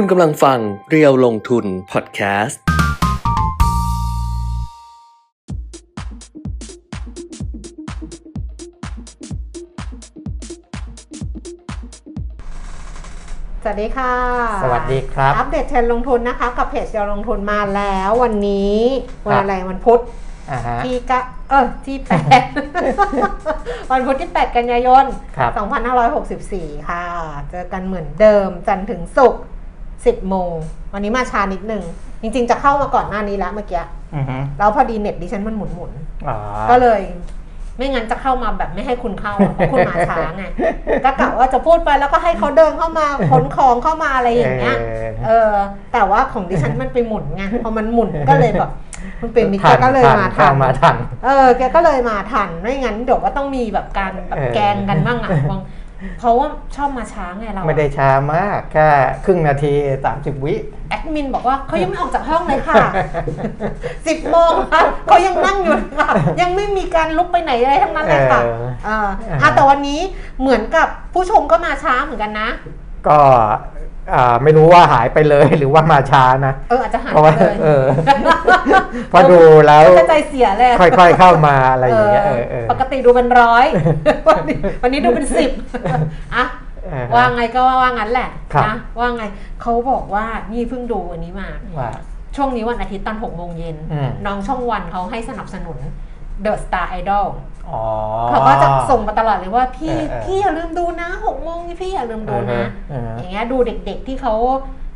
คุณกำลังฟังเรียวลงทุนพอดแคสต์ สวัสดีค่ะ สวัสดีครับ อัปเดตเทรนด์ลงทุนนะคะ กับเพจเดียวลงทุนมาแล้ววันนี้วันอะไรวันพุธอ่าฮะ ที่กะเออที่แปด วันพุธที่ 8 กันยายน ครับ 2564 ค่ะ เจอกันเหมือนเดิมจันทร์ถึงศุกร์ 10โมงวันนี้มาช้านิดนึง จริง ๆ จะเข้ามาก่อนหน้านี้แล้วเมื่อกี้อือฮึแล้วพอดีเน็ตดิฉันมันหมุนหมุนๆอ๋อก็เลย ไม่งั้นจะเข้ามาแบบไม่ให้คุณเข้าอะเพราะคุณมาช้าไงก็กะว่าจะพูดไปแล้วก็ให้เขาเดินเข้ามาขนของเข้ามาอะไรอย่างเงี้ย เออแต่ว่าของดิฉันมันไปหมุนไงพอมันหมุนก็เลยแบบมันเป็นมิตรก็เลยมาทัเข้านมาทัน เออแกก็เลยมาทันไม่งั้นเดี๋ยวก็ต้องมีแบบการแบบเออ แกล้งกันบ้างอะบาง เพราะว่าชอบมาช้าไงเราไม่ได้ช้ามากแค่ครึ่งนาที 30 วิแอดมินบอกว่าเขายังไม่ออกจากห้องเลยค่ะ สิบโมงค่ะเขายังนั่งอยู่เลยค่ะ ยังไม่มีการลุกไปไหนเลยทั้งนั้นเลยค่ะเออเอออะแต่วันนี้เหมือนกับผู้ชมก็มาช้าเหมือนกันนะ ก็อ่า ไม่รู้ว่าหายไปเลยหรือว่ามาช้านะ เอออาจจะหายเพราะไปว่าเลยเออพอดูแล้วก็ใจเสียเลย ค่อยๆเข้ามาอะไรอย่างเงี้ยเออเออปกติดูเป็นร้อย วันนี้วันนี้ดูเป็นสิบอะเออว่าไงก็ว่างั้นแหละครับนะว่าไงเขาบอกว่านี่เพิ่งดูอันนี้มาว่าช่วงนี้วันอาทิตย์ตอนหกโมงเย็นอืมน้องช่องวันเขาให้สนับสนุน The Star Idol อ๋อ เขาก็จะส่งมาตลอดเลยว่าพี่เออเออพี่อย่าลืมดูนะหกโมงนี่พี่อย่าลืมดูนะอือฮะอือฮะอย่างเงี้ยดูเด็กๆที่เขา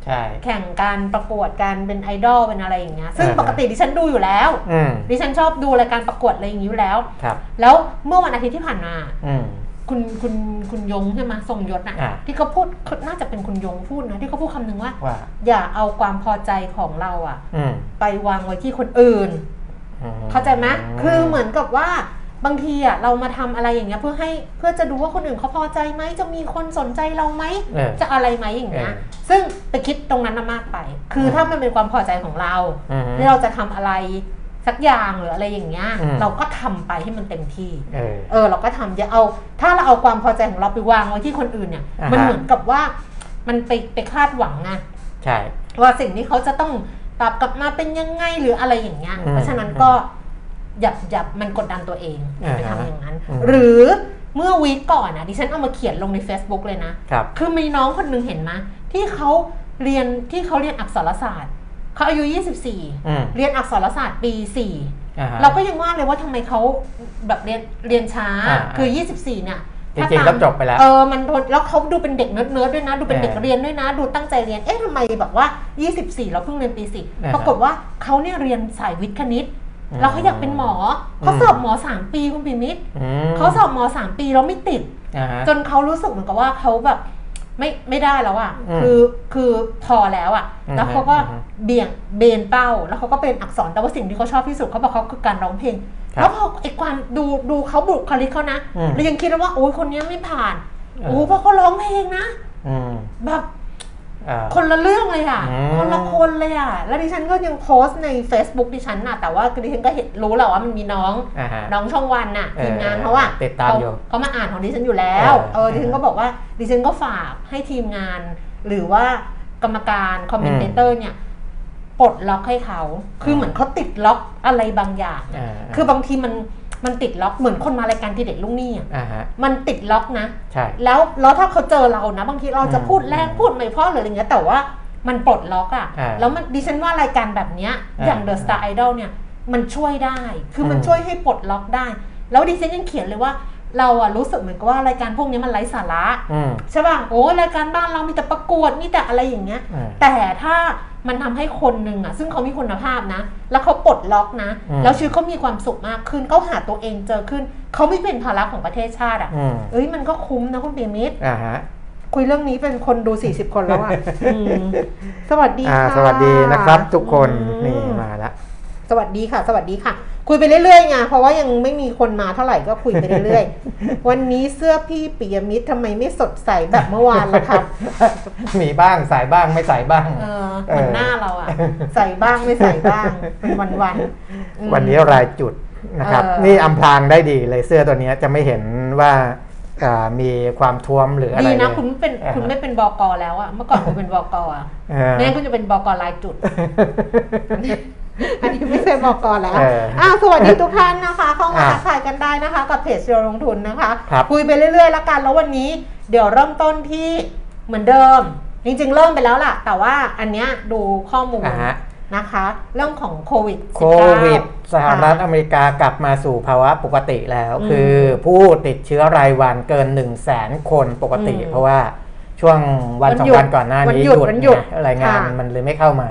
ใช่แข่งการประกวดการเป็นไอดอลเป็นอะไรอย่างเงี้ยซึ่งอ่าฮะปกติดิฉันดูอยู่แล้วอืมดิฉันชอบดูรายการประกวดอะไรอย่างนี้อยู่แล้วครับแล้วเมื่อวันอาทิตย์ที่ผ่านมาอืมคุณคุณคุณยงใช่ไหมทรงยศน่ะอ่าที่เขาพูดน่าจะเป็นคุณยงพูดนะที่เขาพูดคำหนึ่งว่าว่าอย่าเอาความพอใจของเราอะอืมไปวางไว้ที่คนอื่นอืมเข้าใจไหมคือเหมือนกับว่า บางทีอะเรามาทำอะไรอย่างเงี้ยเพื่อให้เพื่อจะดูว่าคนอื่นเขาพอใจไหมจะมีคนสนใจเราไหมเออจะอะไรไหมอย่างเงี้ยเออซึ่งไปคิดตรงนั้นน่ะมากไป คือถ้ามันเป็นความพอใจของเราอืมที่เราจะทำอะไรสักอย่างหรืออะไรอย่างเงี้ยอืมเราก็ทำไปให้มันเต็มที่เออเออ เราก็ทำอย่าเอา ถ้าเราเอาความพอใจของเราไปวางไว้ที่คนอื่นเนี่ยอ่าฮะมันเหมือนกับว่ามันไปไปคาดหวังไงใช่ว่าสิ่งที่เขาจะต้องตอบกลับมาเป็นยังไงหรืออะไรอย่างเงี้ยอืมเพราะฉะนั้นก็ อย่าอย่ามันกดดันตัวเองอย่าไปอ่าฮะทำอย่างนั้นอืมหรือเมื่อวีคก่อนนะดิฉันเอามาเขียนลงใน Facebook เลยนะครับคือมีน้องคนหนึงเห็นไหมที่เขาเรียนที่เขาเรียนอักษรศาสตร์เขาอายุอืม24 เรียนอักษรศาสตร์ปี4อ่าฮะเราก็ยังว่าเลยว่าทำไมเขาแบบเรียนเรียนช้าอ่าคือ 24 เนี่ยจริงๆก็จบไปแล้วเออมันแล้วเขาดูเป็นเด็กเนิร์ดๆด้วยนะ ดูเป็นเด็กเออเรียนด้วยนะ ดูตั้งใจเรียนเอ๊ะทำไมแบบว่า 24 เราเพิ่งเรียนปีสี่อ่าฮะปรากฏว่าเขาเนี่ยเรียนสายวิทย์คณิตอืม แล้วเขาอยากเป็นหมอเขาอืมสอบหมอ3ปีคุณปิมิตรอืมเขาสอบหมอ3ปีแล้วไม่ติดอ่าฮะจนเขารู้สึกเหมือนกับว่าเขาแบบไม่ไม่ได้แล้วอะอืมคือคือพอแล้วอะอืมแล้วเขาก็อืมเบี่ยงเบนเป้า แล้วเขาก็เป็นอักษรแต่ว่าสิ่งที่เขาชอบที่สุดเขาบอกเขาคือการร้องเพลงครับแล้วพอไอ้ความดูดูเขาบุคลิกเขานะอืมเรายังคิดว่าโอ้ยคนเนี้ยไม่ผ่านเออโอ้เพราะเขาร้องเพลงนะอืมแบบอ่า คนละเรื่องเลยอะอืมคนละคนเลยอะแล้วดิฉันก็ยังโพสต์ใน Facebook ดิฉันน่ะ แต่ว่าดิฉันก็เห็นรู้แหละว่ามันมีน้องอ่าฮะน้องช่องวันน่ะเออทีมงานเขาอะติดตามอยู่เขเขามาอ่านของดิฉันอยู่แล้วเออเออดิฉันก็บอกว่าดิฉันก็ฝากให้ทีมงาน หรือว่ากรรมการ commentator เนี่ยปลดล็อกให้เขา คือเหมือนเขาติดล็อกอะไรบางอย่างอะอ่าคือบางทีมัน มันติดล็อกเหมือนคนมารายการทีเด็กลูกหนี้อะอ่าฮะมันติดล็อกนะ ใช่ แล้วแล้วถ้าเขาเจอเรานะบางทีเราจะอืมพูดแรงพูดไม่เพราะหรืออะไรเงี้ยแต่ว่ามันปลดล็อกอะอ่าแล้วมันดิฉันว่ารายการแบบเนี้ยอ่าอย่าง The Star Idol เนี่ยมันช่วยได้คือมันอืม ช่วยให้ปลดล็อกได้ แล้วดิฉันยังเขียนเลยว่าเราอะรู้สึกเหมือนกับว่ารายการพวกนี้มันไร้สาระ อืมใช่ป่ะโอ้รายการบ้านเรามีแต่ประกวดมีแต่อะไรอย่างเงี้ย อืม แต่ถ้า มันทำให้คนหนึ่งอะซึ่งเขามีคุณภาพนะ แล้วเขาปลดล็อกนะอืมแล้วชีวิตเขามีความสุขมากขึ้นเขาหาตัวเองเจอขึ้น เขาไม่เป็นภาระของประเทศชาติอะอืมเอ้ยมันก็คุ้มนะคุณเปียมิตรอ่าฮะคุยเรื่องนี้เป็นคนดู 40 คนแล้วอะอืมสวัสดีอ่าค่ะสวัสดีนะครับ ทุกคนอืมนี่มาละ สวัสดีค่ะ สวัสดีค่ะ คุยไปเรื่อยๆไงเพราะว่ายังไม่มีคนมาเท่าไหร่ก็คุยไปเรื่อยๆ วันนี้เสื้อพี่ปิยมิตรทำไมไม่สดใสแบบเมื่อวานล่ะครับ มีบ้างสายบ้างไม่สายบ้างเออเหมือนหน้าเราอะใส่บ้างไม่ใส่บ้างเป็นวันๆอืมวันนี้รายจุดนะครับเออนี่อำพรางได้ดีเลยเสื้อตัวเนี้ยจะไม่เห็นว่าอ่ามีความท้วมหรืออะไรดีนะเลยคุณไม่เป็นอ่าคุณไม่เป็นบกแล้วอะเมื่อก่อนคุณเป็นบกอะเออไม่งั้นคุณจะเป็นบกลายจุด อันนี้ไม่ใช่บกแล้วเอออ้าวสวัสดีทุกท่านนะคะ เข้ามาอะทักทายกันได้นะคะ กับเพจเชียร์ลงทุนนะคะครับคุยไปเรื่อยๆแล้วกันแล้ววันนี้ เดี๋ยวเริ่มต้นที่เหมือนเดิม จริงๆ เริ่มไปแล้วล่ะ แต่ว่าอันเนี้ยดูข้อมูลอ่าฮะนะคะ เรื่องของโควิดโควิดสหรัฐอเมริกากลับมาสู่ภาวะปกติแล้วอืมคือผู้ติดเชื้อรายวันเกิน 1 0 0 0 0แสนคนปกติอืมเพราะว่าช่วงวันวันสองหยุดวันก่อนหน้าวันนี้หยุดหยุดวันหยุดไงรายงานค่ะมันเลยไม่เข้ามา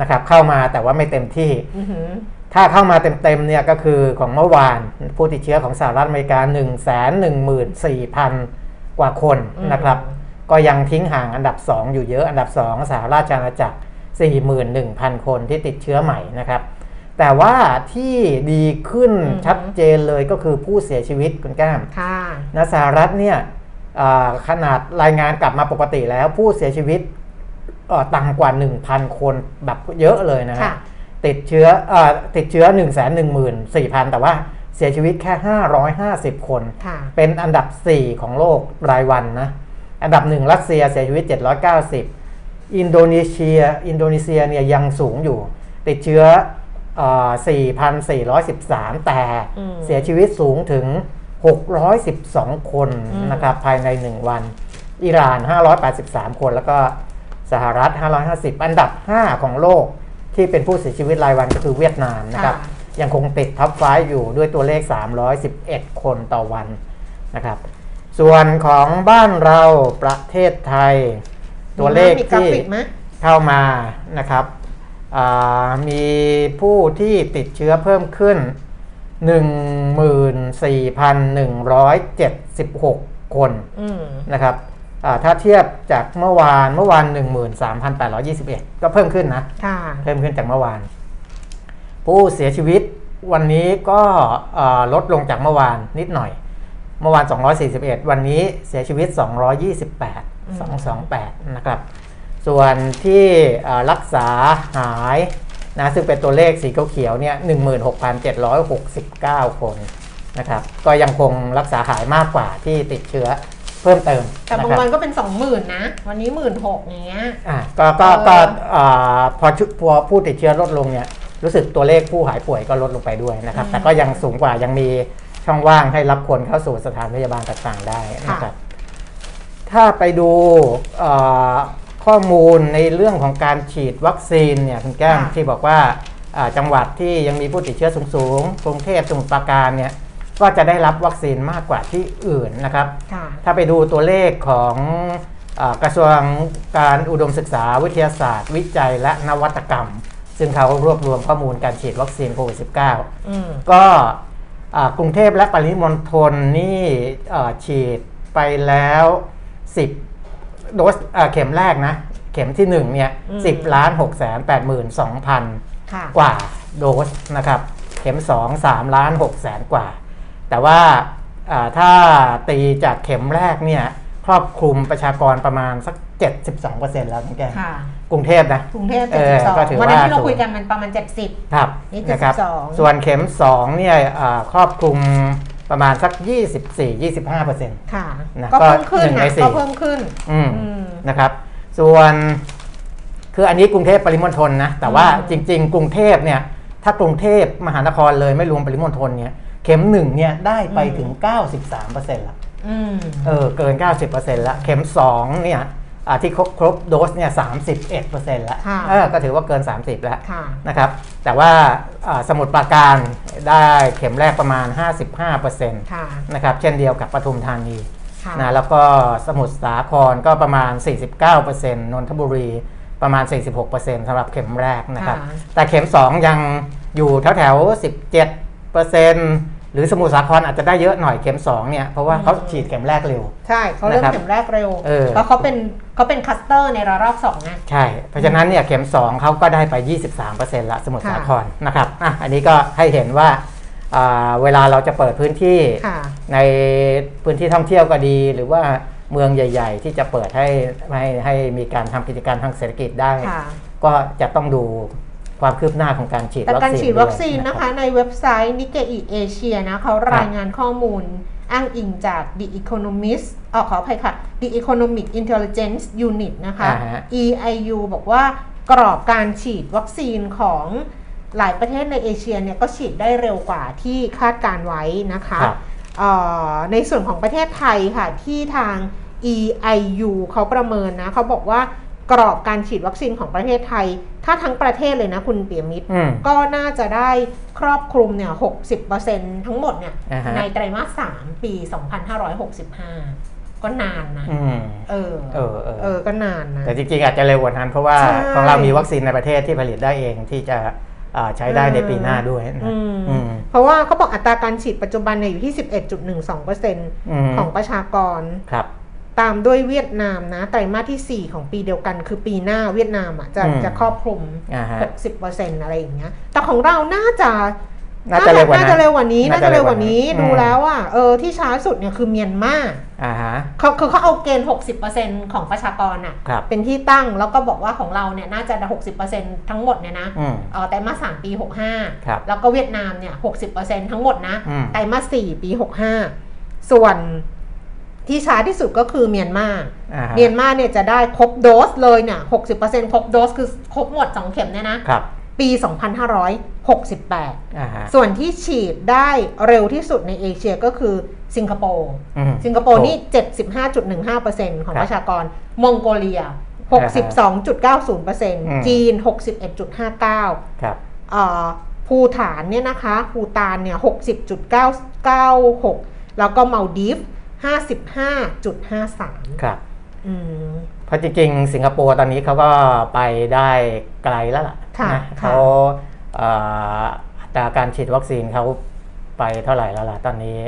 นะครับเข้ามาแต่ว่าไม่เต็มที่อื้อหือถ้าเข้ามาเต็มๆเนี่ยก็คือของเมื่อวานผู้ติดเชื้อของสหรัฐอเมริกา 1 1 4 0 0 0 กว่าคนอืมนะครับ ก็ยังทิ้งห่างอันดับ 2 อยู่เยอะอันดับ 2 สหราชอาณาจักร 41,000 คนที่ติดเชื้อใหม่นะครับ แต่ว่าที่ดีขึ้นอืมชัดเจนเลยก็คือผู้เสียชีวิตคุณแก้มค่ะนะสหรัฐเนี่ยอ่าขนาดรายงานกลับมาปกติแล้วผู้เสียชีวิตเอ่อ ต่ำกว่า 1,000 คนแบบเยอะเลยนะฮะค่ะติดเชื้อเออติดเชื้อ 1 1 4 0 0 0 แต่ว่าเสียชีวิตแค่ 550 คนค่ะเป็นอันดับ 4 ของโลกรายวันนะ อันดับ 1 รัสเซียเสียชีวิต 790 อินโดนีเซีย อินโดนีเซียเนี่ยยังสูงอยู่ ติดเชื้อเอ่อ4,413 แต่อืมเสียชีวิตสูงถึง 612 คนอืมนะครับภายใน 1 วัน อิหร่าน 583 คนแล้วก็ สหรัฐ 550 อันดับ 5 ของโลกที่เป็นผู้เสียชีวิตรายวันก็คือเวียดนามนะครับค่ะยังคงติด top five อยู่ด้วยตัวเลข 311 คนต่อวันนะครับ ส่วนของบ้านเราประเทศไทย ตัวเลขมีกราที่ฟิกไหมเข้ามานะครับอ่ามีผู้ที่ติดเชื้อเพิ่มขึ้น 14,176 คนอืมนะครับอ่า ถ้าเทียบจากเมื่อวานเมื่อวาน 13,821 ก็เพิ่มขึ้นนะค่ะเพิ่มขึ้นจากเมื่อวาน ผู้เสียชีวิตวันนี้ก็เอ่อลดลงจากเมื่อวานนิดหน่อย เมื่อวาน 241 วันนี้เสียชีวิต 228 228 นะครับ ส่วนที่เอ่อรักษาหายนะซึ่งเป็นตัวเลขสีเขียวๆเนี่ย 16,769 คนนะครับ ก็ยังคงรักษาหายมากกว่าที่ติดเชื้อ เพิ่มเติมแต่บางะครับวันก็เป็นสองหมื่นนะ วันนี้หมื่นหกอย่างเงี้ยอะก็ก็เออก็อ่าพอชุพอผู้ติดเชื้อลดลงเนี่ยรู้สึกตัวเลขผู้หายป่วยก็ลดลงไปด้วยนะครับ แต่ก็ยังสูงกว่ายังมีช่องว่างให้รับคนเข้าสู่สถานพยาบาลต่างๆได้นะครับ ถ้าไปดูเอ่อข้อมูลในเรื่องของการฉีดวัคซีนเนี่ยคุณแก้มค่ะที่บอกว่าอ่าจังหวัดที่ยังมีผู้ติดเชื้อสูงๆกรุงเทพสมุทรปราการเนี่ย ก็จะได้รับวัคซีนมากกว่าที่อื่นนะครับค่ะถ้าไปดูตัวเลขของเออกระทรวงการอุดมศึกษาวิทยาศาสตร์ วิจัยและนวัตกรรม ซึ่งเขารวบรวมข้อมูลการฉีดวัคซีนโควิด -19 อืมก็อ่ากรุงเทพและปริมณฑลนี่เอ่อฉีดไปแล้ว 10 โดสเอ่อเข็มแรกนะ เข็มที่ 1 เนี่ยอืม10 ล้าน6แสน8 2 0 0 0ค่ะกว่าโดสนะครับ เข็ม 2 3 ล้าน6แสนกว่า แต่ว่าอ่าถ้าตีจากเข็มแรกเนี่ยครอบคลุมประชากรประมาณสัก 72%แล้วทั้งแกค่ะกรุงเทพนะกรุงเทพเออก็ถือ72ว่าวันนั้นที่เราสูงคุยกันมันประมาณ 70ครับนี่นะครับ72ส่วนเข็ม 2 เนี่ยอ่าครอบคลุมประมาณสัก 24-25%เปอร์เซ็นต์ค่ะนะก็ก็เพิ่มขึ้นหนึ่งในนะสี่ก็เพิ่มขึ้นอืมอืมนะครับ ส่วนคืออันนี้กรุงเทพปริมณฑลนะ แต่ว่าอืมจริง ๆ กรุงเทพเนี่ย ถ้ากรุงเทพมหานครเลยไม่รวมปริมณฑลเนี่ย เข็มหนึ่งเนี่ยได้ไปถึง 93%ละอืมเออเกิน 90%ละเข็ม2เนี่ยอ่าที่ครบครบโดสเนี่ย31%ละค่ะเออก็ถือว่าเกิน 30 แล้วค่ะนะครับ แต่ว่าอ่าสมุดปราการได้เข็มแรกประมาณ 55%ค่ะนะครับ เช่นเดียวกับปทุมธานีค่ะนะแล้วก็สมุทรสาครก็ประมาณ 49%นนทบุรีประมาณ 46%สำหรับเข็มแรกนะครับค่ะแต่เข็ม 2 ยังอยู่แถวแถว ๆ17%หรือสมุทรสาครอาจจะได้เยอะหน่อยเข็ม2เนี่ยเพราะว่าเขาฉีดเข็มแรกเร็ว ใช่เขาเริ่มนะครับเข็มแรกเร็วเออแล้วเขาเป็นเขาเป็นคัสเตอร์ในระลอกสองไงใช่ เพราะฉะนั้นเนี่ยเข็ม2เขาก็ได้ไป 23%ละสมุทรสาครค่ะนะครับอะอันนี้ก็ให้เห็นว่าอ่าเวลาเราจะเปิดพื้นที่ค่ะในพื้นที่ท่องเที่ยวก็ดี หรือว่าเมืองใหญ่ ๆ ที่จะเปิดให้ให้ให้มีการทำกิจการทางเศรษฐกิจได้ค่ะก็จะต้องดู ความคืบหน้าของการฉีดแต่วัคซีนการฉีดวัคซีนด้วยนะคะ ในเว็บไซต์นิเกอิเอเชียนะเขารายงานข้อมูลอ้างอิงจาก The Economist ออขออภัยค่ะ The Economic Intelligence Unit นะคะอ่าฮะ EIU บอกว่ากรอบการฉีดวัคซีนของหลายประเทศในเอเชียเนี่ยก็ฉีดได้เร็วกว่าที่คาดการไว้นะคะครับเอ่อในส่วนของประเทศไทยค่ะที่ทาง EIU เขาประเมินนะเขาบอกว่า กรอบการฉีดวัคซีนของประเทศไทย ถ้าทั้งประเทศเลยนะคุณเปียมิตรอืมก็น่าจะได้ครอบคลุมเนี่ย60%ทั้งหมดเนี่ยอ่าฮะในไตรมาส3ปี2565ก็นานนะอืมเออเออ เออ เออ ก็นานนะ แต่จริงๆ อาจจะเร็วกว่านั้นเพราะว่าใช่ของเรามีวัคซีนในประเทศที่ผลิตได้เองที่จะอ่าใช้ได้ในปีหน้าด้วยนะอืมอืมเพราะว่าเขาบอกอัตราการฉีดปัจจุบันเนี่ยอยู่ที่ 11.12%มของประชากร ครับ ตามด้วยเวียดนามนะไตรมาสที่ 4 ของปีเดียวกัน คือปีหน้าเวียดนามอะจะอืมจะครอบคลุมอ่าฮะ60%อะไรอย่างเงี้ย แต่ของเราน่าจะน่าจะเร็วกว่านั้นน่าจะเร็วกว่านี้น่าจะเร็วกว่านี้น่าจะเร็วกว่านี้ดูอืมแล้วอะเออที่ช้าสุดเนี่ยคือเมียนมาอ่าฮะเขาคือเขาเอาเกณฑ์ 60%ของประชากรอะครับเป็นที่ตั้งแล้วก็บอกว่าของเราเนี่ยน่าจะ 60%ทั้งหมดเนี่ยนะอืมเออไตรมาสสามปีครับ65 แล้วก็เวียดนามเนี่ย 60%ทั้งหมดนะอืมไตรมาสสี่ปี 65 ส่วน ที่ช้าที่สุดก็คือเมียนมาอ่าฮะเมียนมาเนี่ยจะได้ครบโดสเลยเนี่ย60%ครบโดสคือครบหมด2เข็มเนี่ยนะครับปี 2568อ่าฮะส่วนที่ฉีดได้เร็วที่สุดในเอเชียก็คือสิงคโปร์อืมสิงคโปร์นี่ 75.15%ของครับประชากร มองโกเลีย 62.90%จีน 61.59ครับเอ่อภูฐานเนี่ยนะคะ ภูตานเนี่ย 60.996 แล้วก็มาลดีฟ 55.53 ครับอืมเพราะจริงๆ สิงคโปร์ตอนนี้เขาก็ไปได้ไกลแล้วล่ะค่ะนะค่ะเขาเอ่ออัตราการฉีดวัคซีนเขาไปเท่าไหร่แล้วล่ะตอนนี้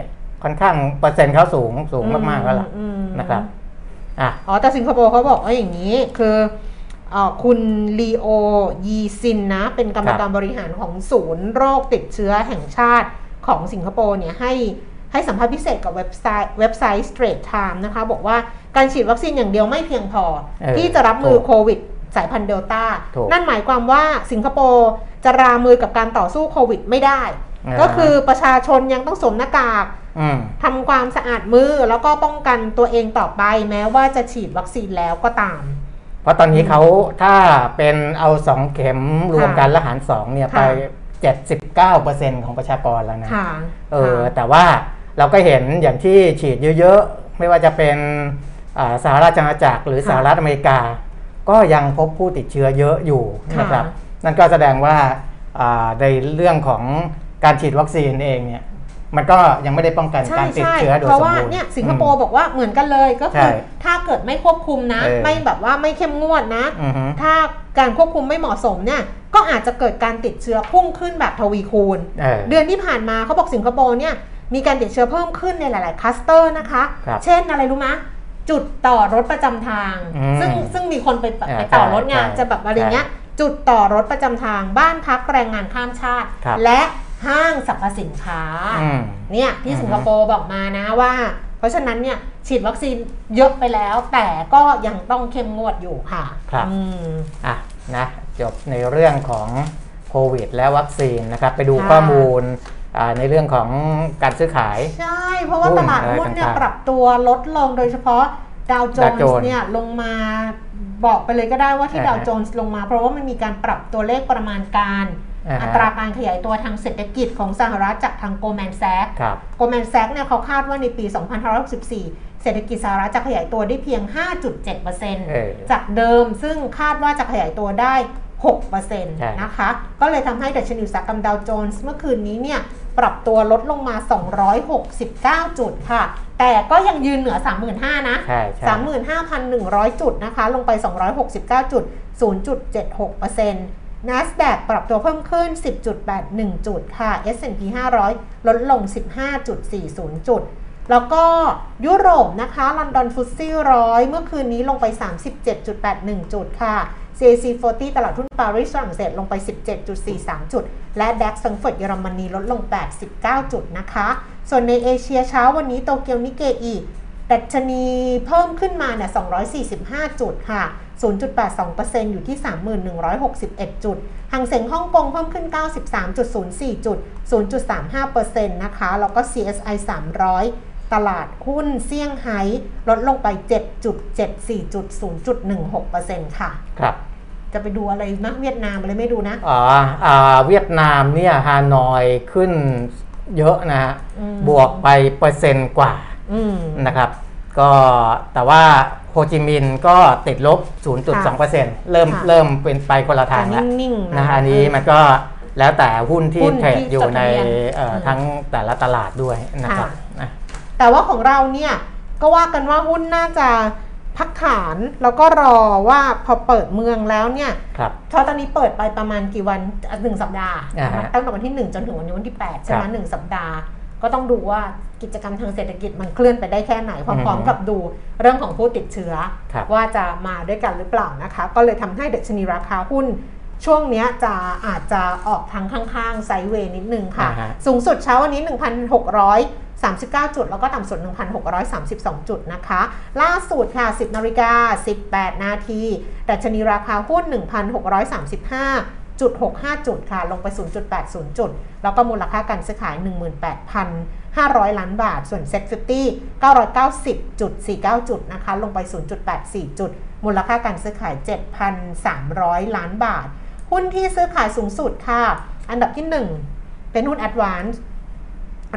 ค่อนข้างเปอร์เซ็นต์เขาสูงสูงมากๆแล้วล่ะอืมนะครับอะอ๋อแต่สิงคโปร์เขาบอกว่าอย่างนี้คือเออคุณลีโอยีซินนะ เป็นกรรมการบริหารของศูนย์โรคติดเชื้อแห่งชาติของสิงคโปร์เนี่ยให้ ให้สัมภาษณ์พิเศษกับเว็บไซต์เว็บไซต์ Straits Times นะคะบอกว่าการฉีดวัคซีนอย่างเดียวไม่เพียงพอเออที่จะรับมือถูกโควิดสายพันธุ์เดลต้าถูกนั่นหมายความว่าสิงคโปร์จะรามือกับการต่อสู้โควิดไม่ได้อ่าก็คือประชาชนยังต้องสวมหน้ากากอืมทำความสะอาดมือแล้วก็ป้องกันตัวเองต่อไปแม้ว่าจะฉีดวัคซีนแล้วก็ตาม เพราะตอนนี้เขาถ้าเป็นเอาสองเข็มรวมกันแล้วหารสองเนี่ยค่ะไป 79%ของประชากรแล้วนะค่ะเออแต่ว่า เราก็เห็นอย่างที่ฉีดเยอะๆ ไม่ว่าจะเป็นอ่าสหราชอาณาจักรหรือค่ะสหรัฐอเมริกา ก็ยังพบผู้ติดเชื้อเยอะอยู่ค่ะนะครับ นั่นก็แสดงว่าอ่าในเรื่องของการฉีดวัคซีนเองเนี่ยมันก็ยังไม่ได้ป้องกันใช่การติดใช่เชื้อโดยสราะมบูรณ์เพราะว่าเนี่ยสิงคโปร์บอกว่าเหมือนกันเลยก็คือใช่ถ้าเกิดไม่ควบคุมนะเออไม่แบบว่าไม่เข้มงวดนะอือฮึถ้าการควบคุมไม่เหมาะสมเนี่ยก็อาจจะเกิดการติดเชื้อพุ่งขึ้นแบบทวีคูณเออเดือนที่ผ่านมาเขาบอกสิงคโปร์เนี่ย มีการติดเชื้อเพิ่มขึ้นในหลาย ๆคลัสเตอร์นะคะ ครับเช่นอะไรรู้มะจุดต่อรถประจำทาง อืมซึ่งซึ่งมีคนไปอ่าไปต่อรถไงใช่จะแบบอะไรเงี้ย จุดต่อรถประจำทาง บ้านพักแรงงานข้ามชาติ ครับ และห้างสรรพสินค้า อืม เนี่ยที่อือฮึ สิงคโปร์บอกมานะว่า เพราะฉะนั้นเนี่ยฉีดวัคซีนเยอะไปแล้ว แต่ก็ยังต้องเข้มงวดอยู่ค่ะครับ อืม อะนะจบในเรื่องของโควิดและวัคซีนนะครับ ไปดูค่ะข้อมูลอ่า ในเรื่องของการซื้อขาย ใช่ เพราะว่าหุ้นตลาดอะไรหุ้นเนี่ยต่างๆปรับตัวลดลงโดยเฉพาะดาวโจน Dow ส์ Jones เนี่ยลงมาบอกไปเลยก็ได้ว่าที่อ่าดาวโจนส์ลงมา เพราะว่ามันมีการปรับตัวเลขประมาณการอ่าฮะอัตราการขยายตัวทางเศรษฐกิจของสหรัฐจากทางโกลแมนแซกครับโกลแมนแซกเนี่ยเขาคาดว่าในปี 2564 เศรษฐกิจสหรัฐจะขยายตัวได้เพียงเออ5.7%จากเดิมซึ่งคาดว่าจะขยายตัวได้ 6%นะคะ ก็เลยทำให้ดัชนีอุตสาหกรรมดาวโจนส์เมื่อคืนนี้เนี่ย ปรับตัวลดลงมา 269 จุดค่ะ แต่ก็ยังยืนเหนือ 35,000 นะใช่ใช่35,100 จุดนะคะ ลงไป 269 จุด 0.76% NASDAQ ปรับตัวเพิ่มขึ้น 10.81 จุดค่ะ S&P 500 ลดลง 15.40 จุด แล้วก็ยุโรปนะคะลอนดอนฟุตซี่ร้อยเมื่อคืนนี้ลงไป 37.81 จุดค่ะ CAC 40 ตลาดหุ้นปารีสฝรั่งเศสลงไป 17.43 จุด และ DAX สังเฟิร์ตเยอรมนีลดลง 89 จุดนะคะ ส่วนในเอเชียเช้าวันนี้โตเกียวนิเกอีดัชนีเพิ่มขึ้นมาเนี่ย 245 จุดค่ะ 0.82%อยู่ที่ 3161 จุดหางเสงฮ่องกงเพิ่มขึ้น 93.04 จุด 0.35%นะคะ แล้วก็ CSI 300 ตลาดหุ้นเซี่ยงไฮ้ลดลงไป 7.74จุด0.16%ค่ะ ครับจะไปดูอะไรนะเวียดนามอะไรไม่ดูนะอ๋ออ่าเวียดนามเนี่ยฮานอยขึ้นเยอะนะฮะอืมบวกไปเปอร์เซ็นต์กว่าอืมนะครับ ก็แต่ว่าโฮจิมินห์ก็ติดลบ 0.2%เริ่มค่ะเริ่มเป็นไปคนละทางแล้วนิ่งๆนะฮะอันนี้มันก็แล้วแต่หุ้นที่หุ้นเทรดที่อยู่จดในทะเบียนเอ่ออมทั้งแต่ละตลาดด้วยนะครับค่ะนะ แต่ว่าของเราเนี่ยก็ว่ากันว่าหุ้นน่าจะพักฐานแล้วก็รอว่าพอเปิดเมืองแล้วเนี่ยครับเพราะตอนนี้เปิดไปประมาณกี่วันอะหนึ่งสัปดาห์อ่าฮะตั้งแต่วันที่ 1 จนถึงวันนี้วันที่8ใช่ไหมครับหนึ่งสัปดาห์ ก็ต้องดูว่ากิจกรรมทางเศรษฐกิจมันเคลื่อนไปได้แค่ไหนพร้อมๆกับดูเรื่องของผู้ติดเชื้อครับว่าจะมาด้วยกันหรือเปล่านะคะ ก็เลยทำให้ดัชนีราคาหุ้นช่วงเนี้ยจะอาจจะออกทางข้างๆไซด์เวย์นิดนึงค่ะอ่าฮะสูสูงสุดเช้าวันนี้ 39 จุด แล้วก็ต่ำสุด 1,632 จุดนะคะ ล่าสุดค่ะ 10นาฬิกา18 นาทีดัชนีราคาหุ้น 1,635 0.65 จุดค่ะ ลงไป 0.80 จุด แล้วก็มูลค่าการซื้อขาย 18,500 ล้านบาท ส่วนเซ็ต50 990.49 จุดนะคะ ลงไป 0.84 จุด มูลค่าการซื้อขาย 7,300 ล้านบาท หุ้นที่ซื้อขายสูงสุดค่ะ อันดับที่ 1 เป็นหุ้น Advance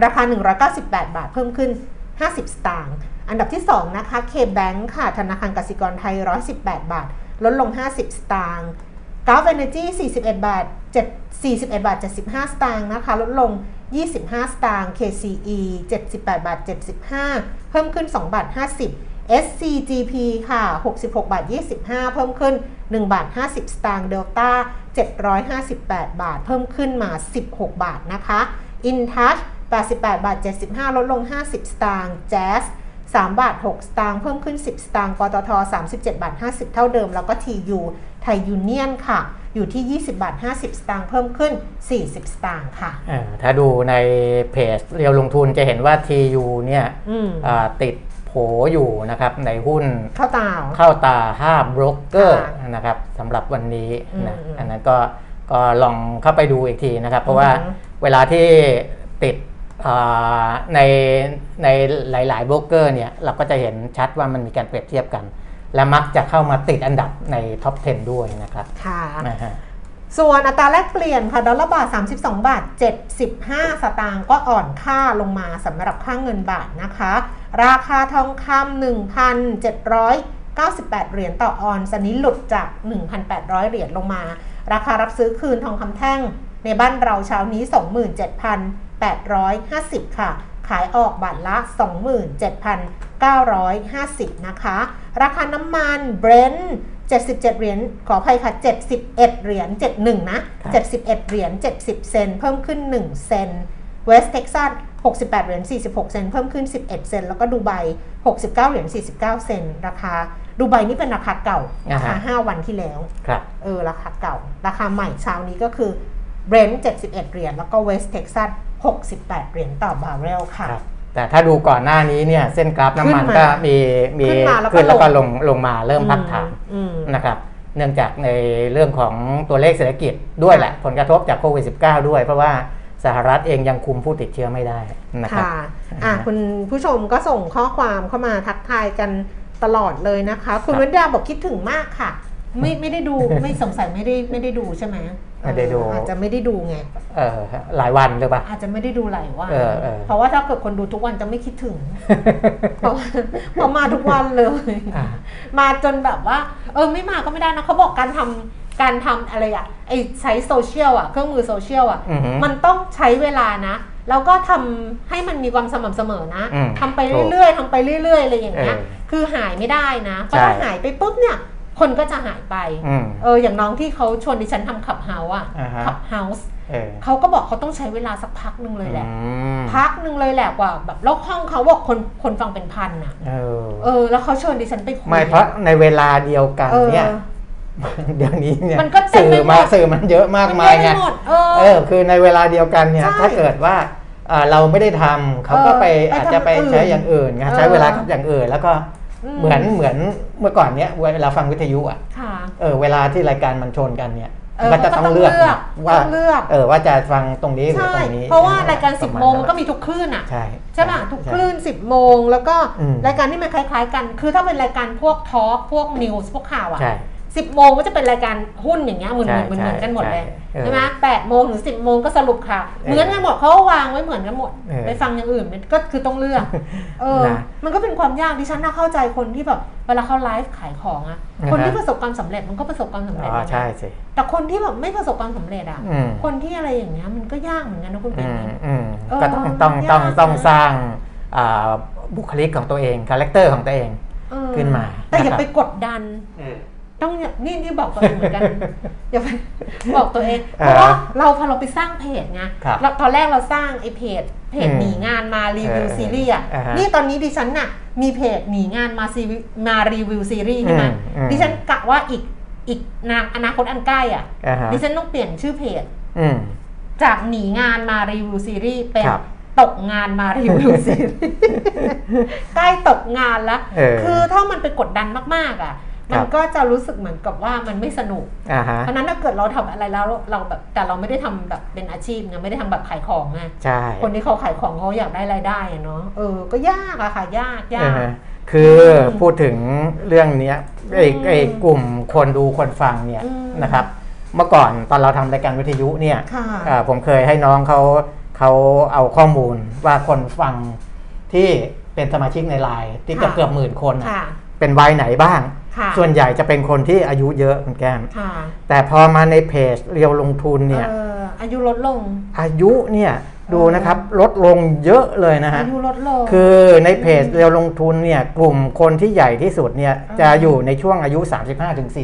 ราคา 198 บาท เพิ่มขึ้น 50 สตางค์ อันดับที่ 2 นะคะ K-Bank ค่ะ ธนาคารกสิกรไทย 118 บาท ลดลง 50 สตางค์ Gulf Energy 41 บาท7 41 บาท 75 สตางค์นะคะ ลดลง 25 สตางค์ KCE 78 บาท 75 เพิ่มขึ้น 2 บาท 50 SCGP ค่ะ 66 บาท 25 เพิ่มขึ้น 1 บาท 50 สตางค์ Delta 758 บาท เพิ่มขึ้นมา 16 บาทนะคะ InTouch 88 บาท 75 ลดลง 50 สตางค์ Jazz 3บาท 6 สตางค์เพิ่มขึ้น 10 สตางค์ปตท 37 บาท 50 เท่าเดิม แล้วก็ TU ไทยยูเนียนค่ะ อยู่ที่ 20 บาท 50 สตางค์เพิ่มขึ้น 40 สตางค์ค่ะเอ่อถ้าดูในเพจเรียวลงทุนจะเห็นว่า TU เนี่ยอืมอ่าติดโผอยู่นะครับในหุ้นเข้าตาวเข้าตา5โบรกเกอร์ค่ะนะครับสำหรับวันนี้นะอืมอันนั้นก็ก็ลองเข้าไปดูอีกทีนะครับ เพราะว่าอือฮึเวลาที่ติดอ่า ในในหลายๆโบรกเกอร์เนี่ยเราก็จะเห็นชัดว่ามันมีการเปรียบเทียบกัน และมักจะเข้ามาติดอันดับใน top 10 ด้วยนะครับค่ะนะฮะส่วนอัตราแลกเปลี่ยนค่ะดอลลาร์บาท 32 บาท 75 สตางค์ก็อ่อนค่าลงมาสำหรับค่าเงินบาทนะคะ ราคาทองคำ1,798 เหรียญต่อออนซ์อันนี้หลุดจาก 1,800 เหรียญลงมา ราคารับซื้อคืนทองคำแท่ง ในบ้านเราเช้านี้ 27,850 ค่ะ ขายออกบาทละ 27,950 นะคะ ราคาน้ำมันเบรนท์77 เหรียญขออภัยค่ะ 71 เหรียญ71 นะครับ71 เหรียญ70 เซนต์เพิ่มขึ้น 1 เซนต์เวสเท็กซัส68 เหรียญ46 เซนต์เพิ่มขึ้น 11 เซนต์แล้วก็ดูไบ69 เหรียญ49 เซนต์ราคาดูไบนี่เป็นราคาเก่าราคาอ่าฮะ5วันที่แล้วครับเออราคาเก่า ราคาใหม่เช้านี้ก็คือเบรนท์71 เหรียญแล้วก็เวสเท็กซัส 68 เหรียญต่อบาร์เรลค่ะครับแต่ถ้าดูก่อนหน้านี้เนี่ยเส้นกราฟน้ำมันขึ้นมาก็มีมีขึ้นมาแล้วก็ขึ้นแล้วก็ลลงงลงมาเริ่มพักฐานอืมนะครับเนื่องจากในเรื่องของตัวเลขเศรษฐกิจด้วยแหละ ผลกระทบจากโควิด -19 ด้วย เพราะว่าสหรัฐเองยังคุมผู้ติดเชื้อไม่ได้นะครับค่ะอะคุณผู้ชมก็ส่งข้อความเข้ามาทักทายกันตลอดเลยนะคะ คุณครับวันดาบอกคิดถึงมากค่ะ ไม่ไม่ได้ดูไม่สงสัยไม่ได้ไม่ได้ดูใช่ไหม ไม่ได้ดูเอออาจจะไม่ได้ดูไงเออหลายวันหรือเปล่าอาจจะไม่ได้ดูหลายวันเออเออเพราะว่าถ้าเกิดคนดูทุกวันจะไม่คิดถึงเพราะว่าเพราะมาทุกวันเลยอ่ามาจนแบบว่า เออไม่มาก็ไม่ได้นะเขาบอกการทำการทำอะไรอะไอใช้โซเชียลอะเครื่องมือโซเชียลอะอือหือมันต้องใช้เวลานะแล้วก็ทำให้มันมีความสม่ำเสมอนะอืมทำไปเรื่อยๆทำไปเรื่อยๆอะไรอย่างเงี้ยเออคือหายไม่ได้นะเพราะใช่ถ้าหายไปปุ๊บเนี่ย คนก็จะหายไปอืมเอออย่างน้องที่เขาชวนดิฉันทำขับเฮาส์อะอ่าฮะขับเฮาส์เออเขาก็บอกเขาต้องใช้เวลาสักพักหนึ่งเลยแหละอืมพักหนึ่งเลยแหละกว่าแบบแล้วห้องเขาบอกคนคนฟังเป็นพันอะเออเออ แล้วเขาเชิญดิฉันไปคุยไม่เพราะในเวลาเดียวกันเออเนี่ยเดี๋ยวนี้เนี่ยมันก็เต็มสื่อไปหมดมาสื่อมันเยอะมากมันมายเยไงอะไปหมดเออเออ คือในเวลาเดียวกันเนี่ยใช่ถ้าเกิดว่าเอ่อเราไม่ได้ทำเขาก็ไปเออไปอาจจะไปทำอย่างอื่นใช้อย่างอื่นไงเออใช้เวลากับอย่างอื่นแล้วก็อืม เหมือนเหมือนเมื่อก่อนเนี้ยเวลาฟังวิทยุอะค่ะเออเวลาที่รายการมันชนกันเนี่ยเออก็จะต้องเลือกก็ต้องเลือกว่าต้องเลือกเออว่าจะฟังตรงนี้หรือใช่ตรงนี้ เพราะว่ารายการปะ10ณโมงมันก็นั้นมีทุกคลื่นอะใช่ใช่ป่ะทุกคลื่น 10 โมง แล้วก็อืมรายการที่มันคล้าย ๆ กัน คือถ้าเป็นรายการพวกทอล์กพวกนิวส์พวกข่าวอะใช่ สิบโมงก็จะเป็นรายการหุ้นอย่างเงี้ยเหมือนใช่เหมือนเหมือนกันหมดเลยใช่เออใช่ไหมแปดโมงถึงสิบโมงก็สรุปข่าวเออเหมือนกันหมดเขาก็วางไว้เหมือนกันหมดเออไปฟังอย่างอื่นมันก็คือต้องเลือกเออนะมันก็เป็นความยากที่ฉันน่าเข้าใจคนที่แบบเวลาเขาไลฟ์ขายของอะนะฮะคนที่ประสบความสำเร็จมันก็ประสบความสำเร็จอ๋อนะใช่สิแต่คนที่แบบไม่ประสบความสำเร็จอะอืมคนที่อะไรอย่างเงี้ยมันก็ยากเหมือนกันนะคุณอืเป็นมอืมเออก็ต้องต้องต้องยากนะต้องสร้างอ่าบุคลิกของตัวเอง character ของตัวเองเออขึ้นมาแต่อย่านะครับไปกดดัน ต้องอย่านี่นี่บอกตัวเองเหมือนกันอย่าไปบอกตัวเองเพราะว่าเราพอเราไปสร้างเพจไงครับเราตอนแรกเราสร้างไอ้เพจเพจอืมหนีงานมารีวิวเออซีรีส์อะอ่าฮะนี่ตอนนี้ดิฉันน่ะมีเพจหนีงานมาซีรีมารีวิวซีรีส์ใช่ไหมอืมอืมดิฉันกะว่าอีกอีกนานอนาคตอันใกล้อะอ่าฮะดิฉันต้องเปลี่ยนชื่อเพจอืมจากหนีงานมารีวิวซีรีส์เป็นครับตกงานมารีวิวซีรีส์ใกล้ตกงานแล้วเออคือถ้ามันไปกดดันมากๆอะครั มันก็จะรู้สึกเหมือนกับว่ามันไม่สนุกอ่าฮะเพราะฉะนั้นถ้าเกิดเราทำอะไรแล้วเราแบบแต่เราไม่ได้ทำแบบเป็นอาชีพไงไม่ได้ทำแบบขายของไงใช่คนที่เขาขายของเขาอยากได้รายได้อะเนาะเออก็ยากอะค่ะยากยาอ่ากฮะคือพูดถึงเรื่องเนี้ยไอ้อืมไอ้กลุ่มคนดูคนฟังเนี่ยอืมนะครับเมื่อก่อนตอนเราทำรายการวิทยุเนี่ยค่ะอ่าผมเคยให้น้องเขาเขาเอาข้อมูลว่าคนฟังที่เป็นสมาชิกในไลน์ที่จะค่ะเกือบหมื่นคนน่ะค่ะเป็นวัยไหนบ้างค่ะ ส่วนใหญ่จะเป็นคนที่อายุเยอะคุณแก้มค่ะแต่พอมาในเพจเรียวลงทุนเนี่ยเอออายุลดลง อายุเนี่ยดูนะครับลดลงเยอะเลยนะฮะอายุลดลงคือในเพจเรียวลงทุนเนี่ยกลุ่มคนที่ใหญ่ที่สุดเนี่ยอ่าจะอยู่ในช่วงอายุ 35ถึงโอ้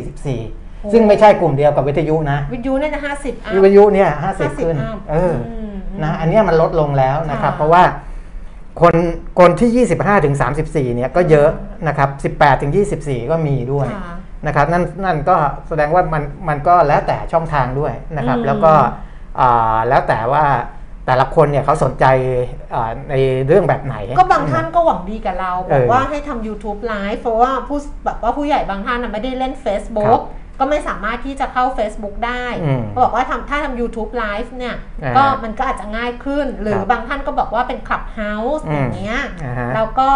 44 ซึ่งไม่ใช่กลุ่มเดียวกับวิทยุนะ วิทยุน่าจะห้าสิบอัพวิทยุเนี่ยห้าสิบ50ขึ้นอัพเอออมนะอันเนี้ยมันลดลงแล้วนะครับค่ะเพราะว่า คนคนที่ 25ถึง34เนี่ยก็เยอะนะครับ18ถึง24 ก็มีด้วยค่ะนะครับนั่นนั่นก็แสดงว่ามันมันก็แล้วแต่ช่องทางด้วยนะครับอืมแล้วก็อ่าแล้วแต่ว่าแต่ละคนเนี่ยเขาสนใจอ่าในเรื่องแบบไหน ก็บางท่านก็หวังดีกับเราเออบอกว่าให้ทำ YouTube Live เพราะว่าผู้แบบว่าผู้ใหญ่บางท่านน่ะไม่ได้เล่นค Facebook รับ ก็ไม่สามารถที่จะเข้า Facebook ได้อืมก็บอกว่าทำถ้าทำ YouTube Live เนี่ยอ่าก็มันก็อาจจะง่ายขึ้น หรือครับบางท่านก็บอกว่าเป็น Clubhouse อืมอย่างเงี้ยอ่าฮะแล้วก็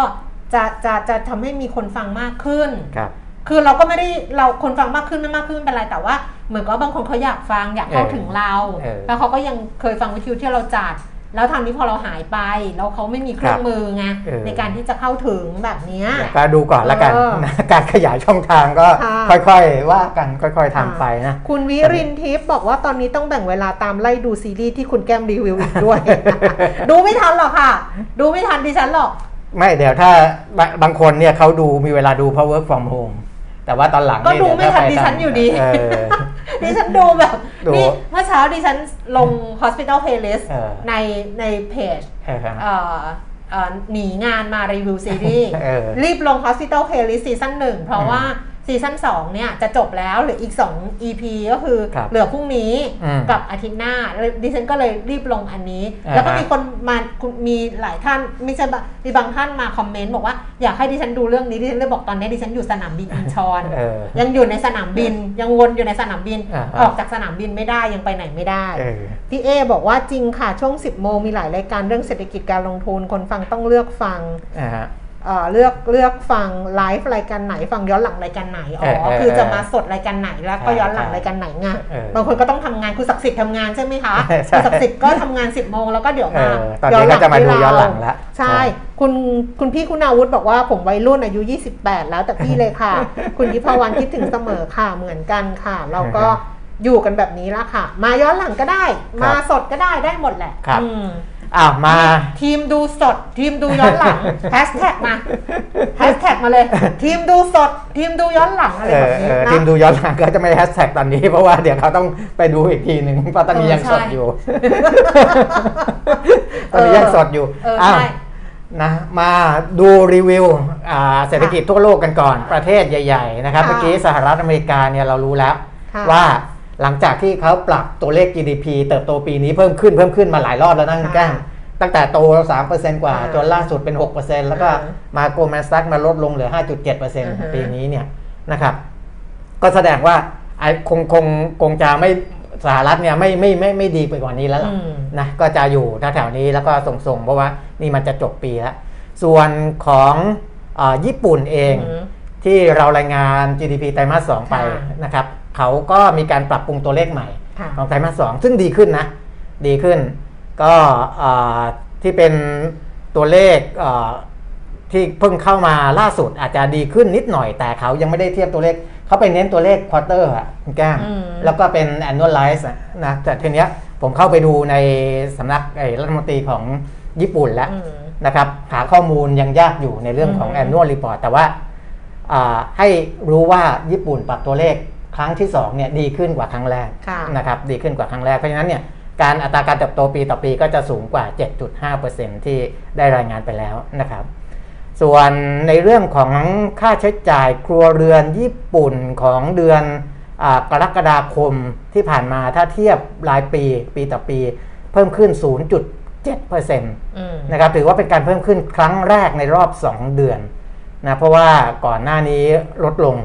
จะจะจะทำให้มีคนฟังมากขึ้นครับคือเราก็ไม่ได้เราคนฟังมากขึ้นไม่มากขึ้นไม่เป็นไรแต่ว่า เหมือนกับบางคนเขาอยากฟังอยากเข้าเออถึงเราเออแล้วเขาก็ยังเคยฟังวิทยุที่เราจัด แล้วทางนี้พอเราหายไปแล้วเขาไม่มีเครื่องครับมือไงเออในการที่จะเข้าถึงแบบเนี้ยก็ดูก่อนละกันเออนะการขยายช่องทางก็ค่ะค่อยๆว่ากันค่อยๆทำไปนะ คุณวิรินทิพย์บอกว่าตอนนี้ต้องแบ่งเวลาตามไล่ดูซีรีส์ที่คุณแก้มรีวิวอีกด้วย ดูไม่ทันหรอกค่ะ ดูไม่ทันดิฉันหรอก ไม่เดี๋ยวถ้าบางบางคนเนี่ยเขาดูมีเวลาดูเพราะ work from home แต่ว่าตอนหลังก็เยดูไม่ทันเยวดิฉันอยู่ดีเออดิฉันดูแบบดูนี่เมื่อเช้าดิฉันลง hospital playlist เออในในเพจเออครับเอ่อเอ่อหนีงานมารีวิวซีรีส์เออรีบลง Hospital Playlist ซีซั่นหนึ่งเพราะว่า ซีซั่น2เนี่ยจะจบแล้วเหรืออีก 2 EP ก็คือครับเหลือพรุ่งนี้อืมกับอาทิตย์หน้าแล้วดิฉันก็เลยรีบลงอันนี้อ่าฮะแล้วก็มีคนมาคุณมีหลายท่านไม่ใช่บะมีบางท่านมาคอมเมนต์บอกว่าอยากให้ดิฉันดูเรื่องนี้ดิฉันเลยบอกตอนนี้ดิฉันอยู่สนามบินอินชอนเออยังอยู่ในสนามบินยังวนอยู่ในสนามบินอ่าฮะออกจากสนามบินไม่ได้ยังไปไหนไม่ได้เออพี่เอบอกว่าจริงค่ะช่วง 10โมงมีหลายรายการเรื่องเศรษฐกิจการลงทุนคนฟังต้องเลือกฟังอ่าฮะ เอ่อเลือกเลือกฟังไลฟ์รายการไหน ฟังย้อนหลังรายการไหนอ๋เอออเออคือจะมาสดรายการไหนแล้วก็ใช่ย้อนหลังใช่รายการไหนไงเออบางคนก็ต้องทำงานคุณศักดิ์สิทธิ์ทำงานใช่ไหมคะใช่คุณศักดิ์สิทธิ์ก็ทำงาน10โมงแล้วก็เดี๋ยวมาเออตอนนี้ก็จะมาดูย้อนหลังละใช่คุณคุณพี่คุณอาวุธบอกว่าผมวัยรุ่นอายุ 28 แล้วแต่พี่เลยค่ะ คุณยิพวันคิดถึงเสมอค่ะเหมือนกันค่ะเราก็อยู่กันแบบนี้ละค่ะ มาย้อนหลังก็ได้ มาสดก็ได้ได้หมดแหละครับ อืมอ้าวมา ทีมดูสด ทีมดูย้อนหลังแฮชแท็กมาแฮชแท็กมาเลย ทีมดูสด ทีมดูย้อนหลังอะไรเอแบอบนี้เออนะทีมดูย้อนหลังก็จะไม่แฮชแท็กตอนนี้ เพราะว่าเดี๋ยวเขาต้องไปดูอีกทีหนึ่งเพราะตอนนี้เออยังสดใช่อยู่ตอนนี้ยังสดอยู่เอออ้าวใช่นะมาดูรีวิวอ่าเศรษฐกิจทั่วโลกกันก่อนประเทศใหญ่ ๆ นะครับค่ะเมื่อกี้สหรัฐอเมริกาเนี่ยเรารู้แล้วค่ะว่า หลังจากที่เขาปรับตัวเลข GDP เติบโตปีนี้เพิ่มขึ้นเพิ่มขึ้นมาหลายรอบแล้วนะคุณแก้งตั้งแต่โต 3%กว่าอ่า จนล่าสุดเป็น 6%แล้วก็อ่ามาโกลแมนสตักมาลดลงเหลืออือฮึ5.7%ปีนี้เนี่ยนะครับ ก็แสดงว่าไอ้คงคงคงจะไม่สหรัฐเนี่ยไม่ไม่ไม่ไม่ดีไปกว่านี้แล้วล่ะอืมนะก็จะอยู่แถวๆนี้แล้วก็ส่งๆ เพราะว่านี่มันจะจบปีแล้ว ส่วนของอาญี่ปุ่นเองอืมที่เรารายงาน GDP ไตรมาสสองไปค่ะนะครับ เขาก็มีการปรับปรุงตัวเลขใหม่ค่ะของไตรมาสสองซึ่งดีขึ้นนะ ดีขึ้น ก็อ่าที่เป็นตัวเลขอ่าที่เพิ่งเข้ามาล่าสุดอาจจะดีขึ้นนิดหน่อย แต่เขายังไม่ได้เทียบตัวเลขเขาไปเน้นตัวเลขควอเตอร์อะคุณแก้มอืมแล้วก็เป็น annualize อะนะแต่ทีเนี้ยผมเข้าไปดูในสำนักไอ้รัฐมนตรีของญี่ปุ่นแล้วอืมนะครับหาข้อมูลยังยากอยู่ในเรื่องของอืม annual report แต่ว่าอ่าให้รู้ว่าญี่ปุ่นปรับตัวเลข ครั้งที่2เนี่ยดีขึ้นกว่าครั้งแรกค่ะนะครับดีขึ้นกว่าครั้งแรกเพราะฉะนั้นเนี่ยการอัตราการเติบโตปีต่อปีก็จะสูงกว่า 7.5%ที่ได้รายงานไปแล้วนะครับ ส่วนในเรื่องของค่าใช้จ่ายครัวเรือนญี่ปุ่นของเดือนอากรกฎาคมที่ผ่านมาถ้าเทียบรายปีปีต่อปี เพิ่มขึ้น 0.7%อืมนะครับถือว่าเป็นการเพิ่มขึ้นครั้งแรกในรอบ 2 เดือนนะเพราะว่าก่อนหน้านี้ลดลง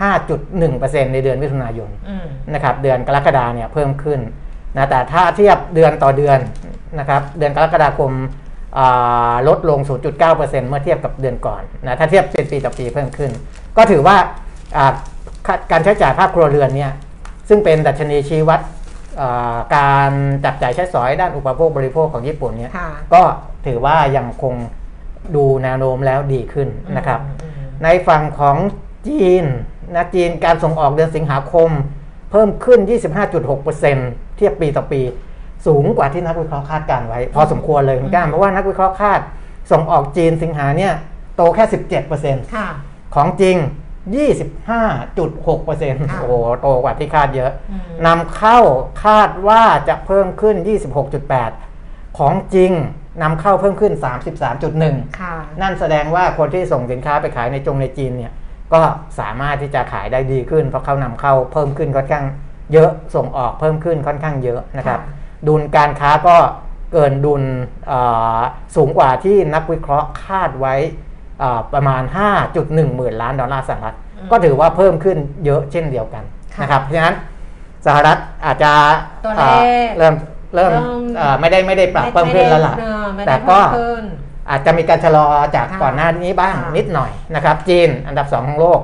5.1%ในเดือนมิถุนายนอืมนะครับเดือนกรกฎาเนี่ยเพิ่มขึ้นนะแต่ถ้าเทียบเดือนต่อเดือนนะครับเดือนกรกฎาคมอ่าลดลง 0.9%เมื่อเทียบกับเดือนก่อนนะถ้าเทียบเป็นปีต่อปีเพิ่มขึ้น ก็ถือว่าอ่าค่าการใช้จ่ายภาคครัวเรือนเนี่ยซึ่งเป็นดัชนีชี้วัดอ่าการจับจ่ายใช้สอยด้านอุปโภคบริโภคของญี่ปุ่นเนี่ยค่ะก็ถือว่ายังคงดูแนวโน้มแล้วดีขึ้นนะครับอืมในฝั่งของจีน นะจีนการส่งออกเดือนสิงหาคม เพิ่มขึ้น 25.6%เทียบปีต่อปี สูงกว่าที่นักวิเคราะห์คาดการไว้ พอสมควรเลยคุณก้ามเพราะว่านักวิเคราะห์คาดส่งออกจีนสิงหาเนี่ยโตแค่ 17%ค่ะของจริง 25.6%ค่ะโอ้โหโตกว่าที่คาดเยอะอืมนำเข้าคาดว่าจะเพิ่มขึ้น 26.8 ของจริงนำเข้าเพิ่มขึ้น 33.1ค่ะนั่นแสดงว่าคนที่ส่งสินค้าไปขายในจงในจีนเนี่ย ก็สามารถที่จะขายได้ดีขึ้น เพราะเขานำเข้าเพิ่มขึ้นค่อนข้างเยอะส่งออกเพิ่มขึ้นค่อนข้างเยอะนะครับค่ะดุลการค้าก็เกินดุลเอ่อสูงกว่าที่นักวิเคราะห์คาดไว้เอ่อประมาณ 5.1 หมื่นล้านดอลลาร์สหรัฐ ก็ถือว่าเพิ่มขึ้นเยอะเช่นเดียวกันค่ะนะครับเพราะฉะนั้นสหรัฐอาจจะตัวเลขเอ่อเริ่มเริ่มเริ่มเอ่อไม่ได้ไม่ได้ปรับเพิ่มขึ้นแล้วล่ะไม่ได้เออไม่ได้แต่ก็เพิ่มขึ้น อาจจะมีการชะลอจากค่ะก่อนหน้านี้บ้างค่ะนิดหน่อยนะครับจีนอันดับ 2 ของโลก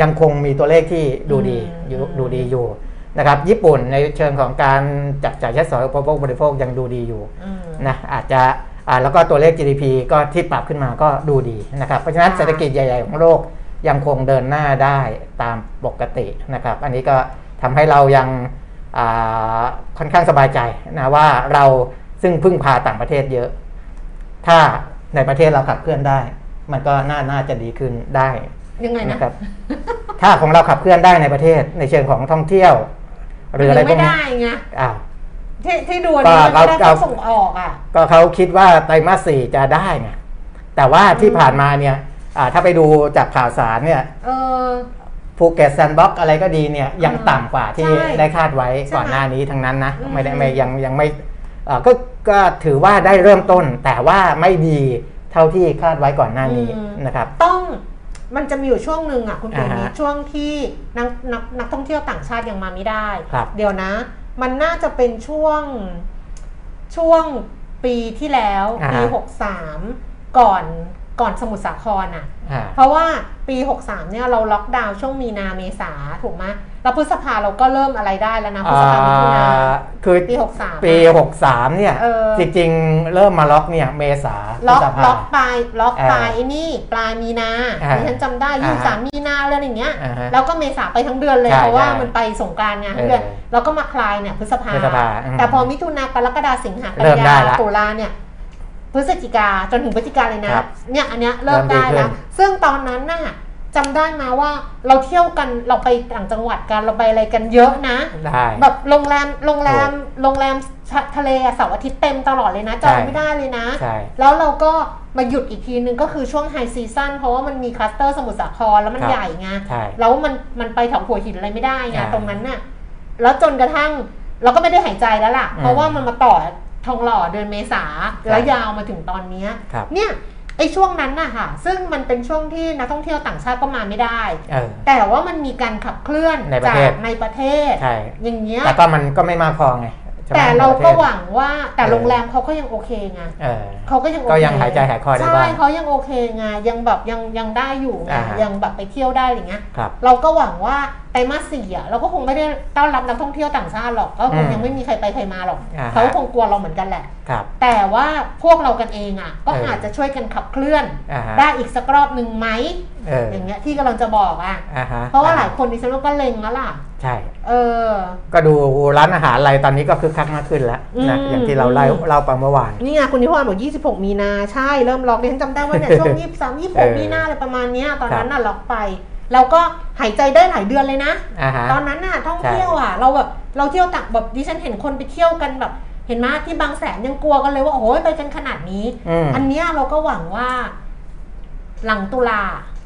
ยังคงมีตัวเลขที่ดูดีอืมอยู่อืมดูดีอยู่นะครับญี่ปุ่นในเชิงของการจับจ่ายใช้สอยอุปโภคบริโภคยังดูดีอยู่อืมนะอาจจะอ่าแล้วก็ตัวเลข GDP ก็ที่ปรับขึ้นมาก็ดูดีนะครับเพราะฉะนั้นค่ะเศรษฐกิจใหญ่ ๆ ของโลกยังคงเดินหน้าได้ตามปกตินะครับ อันนี้ก็ทำให้เรายังอ่าค่อนข้างสบายใจนะว่าเราซึ่งพึ่งพาต่างประเทศเยอะ ถ้า ในประเทศเราขับเคลื่อนได้ มันก็น่าน่าจะดีขึ้นได้ยังไงนะนะครับ ถ้าของเราขับเคลื่อนได้ในประเทศในเชิงของท่องเที่ยว หรืออะไรพวไม่กนี้ได้ไงอ้าวที่ที่ดูอันนี้ก็มันไม่ได้เราเขาส่งออกอะ ก็เขาคิดว่าไตรมาสสี่จะได้ไงแต่ว่าที่ผ่านมาเนี่ยอ่าถ้าไปดูจากข่าวสารเนี่ยเออภูเก็ตแซนด์บ็อกอะไรก็ดีเนี่ยยังอ่าต่ำกว่าที่ใช่ได้คาดไว้ใช่ไหมก่อนหน้านี้ทั้งนั้นนะอืมไม่ได้ไม่ยังยังไม่อ่าก็ ก็ถือว่าได้เริ่มต้น แต่ว่าไม่ดีเท่าที่คาดไว้ก่อนหน้านี้นะครับ ต้องมันจะมีอยู่ช่วงหนึ่งอะคุณปีอ่านี้ฮะช่วงที่นักนักนักท่องเที่ยวต่างชาติยังมาไม่ได้ครับเดี๋ยวนะ มันน่าจะเป็นช่วงช่วงปีที่แล้วอ่าปีฮะหกสามก่อนก่อนสมุทรสาครอะอ่าเพราะว่าปี 63เนี่ยเราล็อกดาวน์ช่วงมีนาเมษาถูกไหม แล้วพฤษภาเราก็เริ่มอะไรได้แล้วนะพฤษภามิถุนาอ่าคือปี63ปีอะ63เนี่ยเออจริงๆ เริ่มมาล็อกเนี่ย เมษาล็อกพฤษภาล็อกปลายล็อกอ่าปลายไอ้นี่ปลายมีนาอ่าดิฉันจำได้อ่ายี่สามมีนาอะไรอย่างเงี้ยอ่าฮะแล้วก็เมษาไปทั้งเดือนเลยใช่เพราะว่าใช่มันไปสงกรารไงทั้งเดือนเออแล้วก็มาคลายเนี่ยพฤษภาพฤษภาอืมแต่พอมิถุนากรกฎาสิงหากันเริ่มได้ยาละตุลาเนี่ยพฤศจิกาจนถึงพฤศจิกาเลยนะครับเนี่ยอันเนี้ยเริ่มเริ่มดีได้แล้วขึ้นซึ่งตอนนั้นน่ะ จำได้มาว่าเราเที่ยวกันเราไปต่างจังหวัดกันเราไปอะไรกันเยอะนะได้แบบโรงแรมโรงแรมโรงแรมทะเลอะเสาร์อาทิตย์เต็มตลอดเลยนะจองใช่ไม่ได้เลยนะใช่แล้วเราก็มาหยุดอีกทีนึงก็คือช่วงไฮซีซั o นเพราะว่ามันมีคลัสเตอร์สมุทรสาครแล้วมันครับใหญ่ไงใช่แล้วมันมันไปแถวหัวหินอะไรไม่ได้ไงอ่าตรงนั้นน่ะแล้วจนกระทั่งเราก็ไม่ได้หายใจแล้วล่ะอืมเพราะว่ามันมาต่อทองหล่อเดือนเมษาครับแล้วยาวมาถึงตอนเนี้ยครับเนี่ย ไอ้ช่วงนั้นน่ะค่ะ ซึ่งมันเป็นช่วงที่นักท่องเที่ยวต่างชาติก็มาไม่ได้ เออ แต่ว่ามันมีการขับเคลื่อนในประจาเทศกในประเทศ ใช่ อย่างเงี้ยแต่ก็มันก็ไม่มากพอไงใช่ไหม แต่เราก็ในประทศหวังว่าแต่เออโรงแรมเขาก็ยังโอเคไงเออเขาก็ยังโอเคก็ยังหายใจหายคอได้บ้างใช่เขายังโอเคไงยังแบบยังยังได้อยู่ไงอ่าฮะยังแบบไปเที่ยวได้อย่างเงี้ยครับเราก็หวังว่าไตรมาสสี่อะเราก็คงไม่ได้ต้อนรับนักท่องเที่ยวต่างชาติหรอกก็คงอืมยังไม่มีใครไปใครมาหรอกอ่าฮะเขาก็คงกลัวเราเหมือนกันแหละครับแต่ว่าพวกเรากันเองอะ ก็เออออาจจะช่วยกันขับเคลื่อนอ่าฮะได้อีกสักรอบหนึ่งไหมเอออย่างเงี้ยที่กำลังจะบอกอะอ่าฮะเพราะว่าหลายคนดิฉันว่าก็เล็งแล้วล่ะ ใช่ เออ ก็ดูร้านอาหารอะไรตอนนี้ก็คึกคักมากขึ้นแล้วนะอืม อย่างที่เราเล่าอืมเล่าไปเมื่อวาน นี่ไงคุณนิพนธ์บอก 26 มีนาใช่เริ่มล็อกดิฉันจำได้ว่าเนี่ย ช่วง 23 เออ26 มีนาอะไรประมาณเนี้ยตอนนั้นครับน่ะล็อกไป เราก็หายใจได้หลายเดือนเลยนะ อ่าฮะ ตอนนั้นน่ะท่องเที่ยวอะ เราแบบเราเที่ยวต่างแบบดิฉันเห็นคนไปเที่ยวกันแบบ เห็นไหมที่บางแสนยังกลัวกันเลยว่าโอ้ยไปกันขนาดนี้ อืมอันเนี้ยเราก็หวังว่า หลังตุลา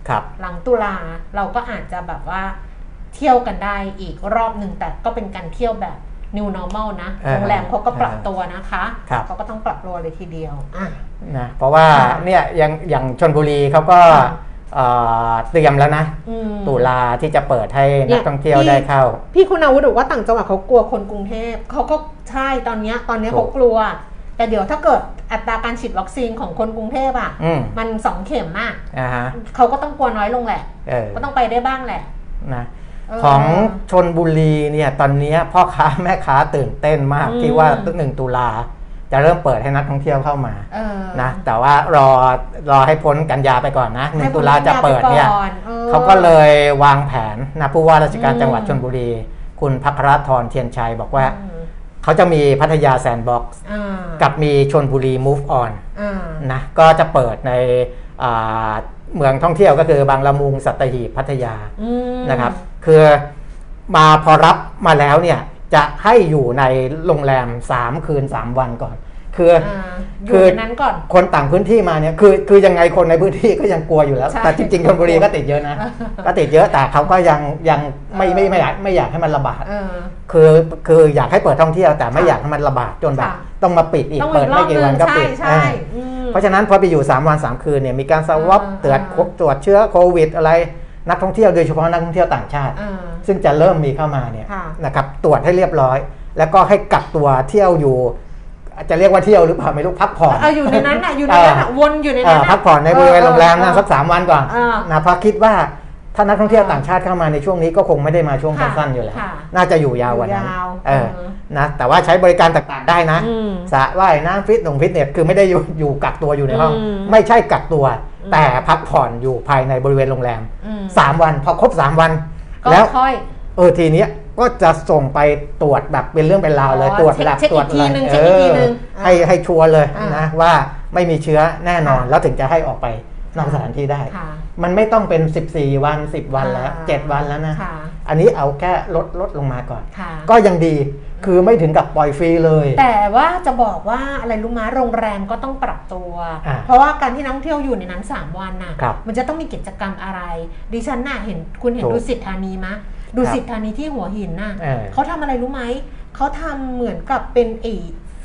ครับ หลังตุลาเราก็อาจจะแบบว่า เที่ยวกันได้อีกรอบหนึ่งแต่ก็เป็นการเที่ยวแบบ new normal นะอ่าโรงแรมเขาก็ปรับอ่าตัวนะคะครับเขาก็ต้องปรับตัวเลยทีเดียวอะนะเพราะว่าค่ะเนี่ยอย่างอย่างชนบุรีเขาก็ค่ะเอ่อเตรียมแล้วนะอืมตุลาที่จะเปิดให้เนี่นักยท่องเที่ยวที่ได้เข้า พี่คุณอาวุธบอกว่าต่างจังหวัดเขากลัวคนกรุงเทพเขาก็ใช่ตอนเนี้ยตอนเนี้ยถูกเขากลัว แต่เดี๋ยวถ้าเกิดอัตราการฉีดวัคซีนของคนกรุงเทพอะอืมมันสองเข็มอะอ่าฮะเขาก็ต้องกลัวน้อยลงแหละเออก็ต้องไปได้บ้างแหละนะเออ ของชนบุรีเนี่ยตอนเนี้ยพ่อค้าแม่ค้าตื่นเต้นมากอืมที่ว่าหนึ่งตุลาจะเริ่มเปิดให้นักท่องเที่ยวเข้ามาเออนะแต่ว่ารอรอให้พ้นกันยาไปก่อนนะหนึ่ให้งพ้ตุนลาจะเปิดเนี่ยกันยาไปก่อนเออเขาก็เลยวางแผนนะผู้ว่าราชการอืมจังหวัดชนบุรี คุณพัครธรเทียนชัยบอกว่าอืมเขาจะมีพัทยาแซนด์บ็อกซ์อ่ากับมีชลบุรี move on อ่านะก็จะเปิดในอ่าเมืองท่องเที่ยวก็คือบางละมุงสัตหีบพัทยาอืมนะครับ คือมาพอรับมาแล้วเนี่ยจะให้อยู่ในโรงแรม 3 คืน 3 วันก่อน คือออ่าอคืยู่อในนั้นก่อนคนต่างพื้นที่มาเนี่ยคือคือยังไงคนในพื้นที่ก็ยังกลัวอยู่แล้วใช่แต่จริงๆชลบุรีก็ติดเยอะนะ ก็ติดเยอะแต่เขาก็ยังยังไม่ไม่ไม่อยากไม่อยากให้มันระบาดเออคือคืออยากให้เปิดท่องเที่ยวแต่ไม่ค่ะอยากให้มันระบาดจนแบบค่ะต้องมาปิดอีกต้องเปิดไม่กี่วันก็ใช่ปิดใช่อ่าอืมเพราะฉะนั้นพอไปอยู่ 3 วัน 3 คืนเนี่ยมีการสวอปอ่าตรวจอ่าตรวจเชื้อโควิดอะไร นักท่องเที่ยวโดยเฉพาะนักท่องเที่ยวต่างชาติอ่าซึ่งจะเริ่มมีเข้ามาเนี่ยค่ะนะครับตรวจให้เรียบร้อย แล้วก็ให้กักตัวเที่ยวอยู่จะเรียกว่าเที่ยวหรือเปล่าไม่รู้พักผ่อนเอาอยู่ในนั้นอะอยู่ในนั้นอะวนอยู่ในเอ่นั้นออะพักผ่อนในบริเวณโรงแรมนะเออสักสามวันก่อนเออนะเพราะคิดว่าถ้านักท่องเที่ยวเออต่างชาติเข้ามาในช่วงนี้ก็คงไม่ได้มาช่วงค่ะสั้นๆอยู่แล้วค่ะน่าจะอยู่ยาวกว่านั้นอยู่ยาวเออเออนะแต่ว่าใช้บริการต่างๆได้นะอืมสระว่ายน้ำฟิตหนงฟิตเนสคือไม่ได้อยู่อยู่กักตัวอยู่ในห้องอืมไม่ใช่กักตัว แต่พักผ่อนอยู่ภายในบริเวณโรงแรมอืมสามวัน พอครบสามวันก็แล้วค่อยเออทีเนี้ยก็จะส่งไปตรวจแบบเป็นเรื่องเป็นราวเลยอ๋อตรวจเช็คแบบเช็คตรวจอีกทีหนึ่งเอเช็คอีกทีหนึ่งอให้ให้ชัวร์เลยอ่านนะว่าไม่มีเชื้อแน่นอนค่ะแล้วถึงจะให้ออกไปนอกสถานที่ได้ค่ะมันไม่ต้องเป็น 14 วัน 10 วันแล้วอ่า7วันแล้วนะค่ะอันนี้เอาแค่ลดลดลงมาก่อนค่ะก็ยังดี คือไม่ถึงกับปล่อยฟรีเลย แต่ว่าจะบอกว่าอะไรรู้มาโรงแรมก็ต้องปรับตัวอ่าเพราะว่าการที่นักท่องเที่ยวอยู่ในนั้น 3 วันน่ะครับมันจะต้องมีกิจกรรมอะไร ดิฉันน่ะเห็นคุณเห็นถูกดูสิทธานีมะ ดูสิทธานีที่หัวหินน่ะเออเขาทำอะไรรู้ไหมเขาทำเหมือนกับเป็นไอี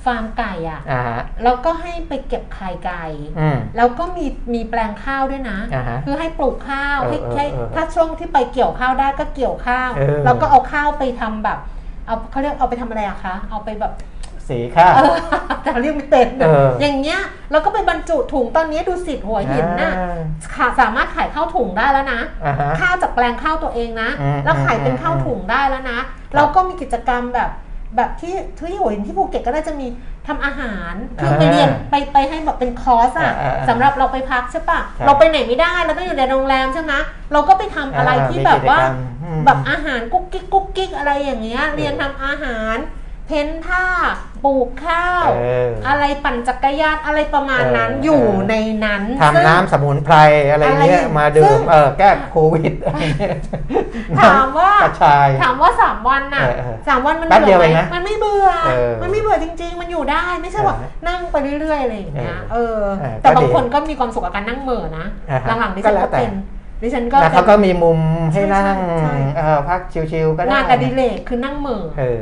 ฟาร์มไก่อะอ่าฮะแล้วก็ให้ไปเก็บไข่ไก่อืมแล้วก็มีมีแปลงข้าวด้วยนะอ่าฮะคือให้ปลูกข้าวเออให้เออให้เออถ้าช่วงที่ไปเกี่ยวข้าวได้ก็เกี่ยวข้าวเออแล้วก็เอาข้าวไปทำแบบ เอาเขาเรียกเอาไปทำอะไรอะคะ เอาไปแบบสีค่าเออแต่เรียกไม่เป็นเอออย่างเงี้ยแล้วก็ไปบรรจุถุงตอนนี้ดูสิทธิ์หัวหินน่ะอ่าขาสามารถขายข้าวถุงได้แล้วนะอ่าฮะข้าวจากแปลงข้าวตัวเองนะอืมแล้วขายเป็นอืมข้าวถุงได้แล้วนะ แล้วก็มีกิจกรรมแบบแบบที่ที่หัวหินที่ภูเก็ตก็ได้จะมี ทำอาหารที่ไปเรียนไปไปให้แบบเป็นคอร์สอะอ่าอ่าสำหรับเราไปพักใช่ปะใช่เราไปไหนไม่ได้เราต้องอยู่ในโรงแรมใช่ไหมเราก็ไปทำอะไรอ่าที่มีแบบว่ากิจกรรมอืมแบบอาหารกุ๊กกิ๊กกุ๊กกิ๊กอะไรอย่างเงี้ยเรียนทำอาหาร paint ผ้าปลูกข้าว เออออะไรปั่นจักรยานอะไรประมาณนั้นเออออ ยู่ในนั้นทำน้ำสมุนไพรอะไรเงี้ยอะไรมาดื่ซึ่มง เออแก้โควิดอะไรเงี้ยถามว่ากระชาย ถามว่าสามวันน่ะเออเออสามวันมันแป๊บเบื่อเดียวไหมเองนะมันไม่เบื่อ เออมันไม่เบื่อจริง ๆ มันอยู่ได้ไม่ใช่ว่าเออนั่งไปเรื่อยๆอะไรอย่างเงี้ยเอเอออเออแต่ก็บางดีคนก็มีความสุขกับการนั่งเหม่อนะ อ่าฮะหลังๆนี่ก็ฉันแล้ก็วแต่เป็น ดิฉันก็แล้วเขาก็มีมุมให้นั่งใช่ใช่เออพักชิวๆก็ได้งานอดิเรกคือนั่งเหมือเออ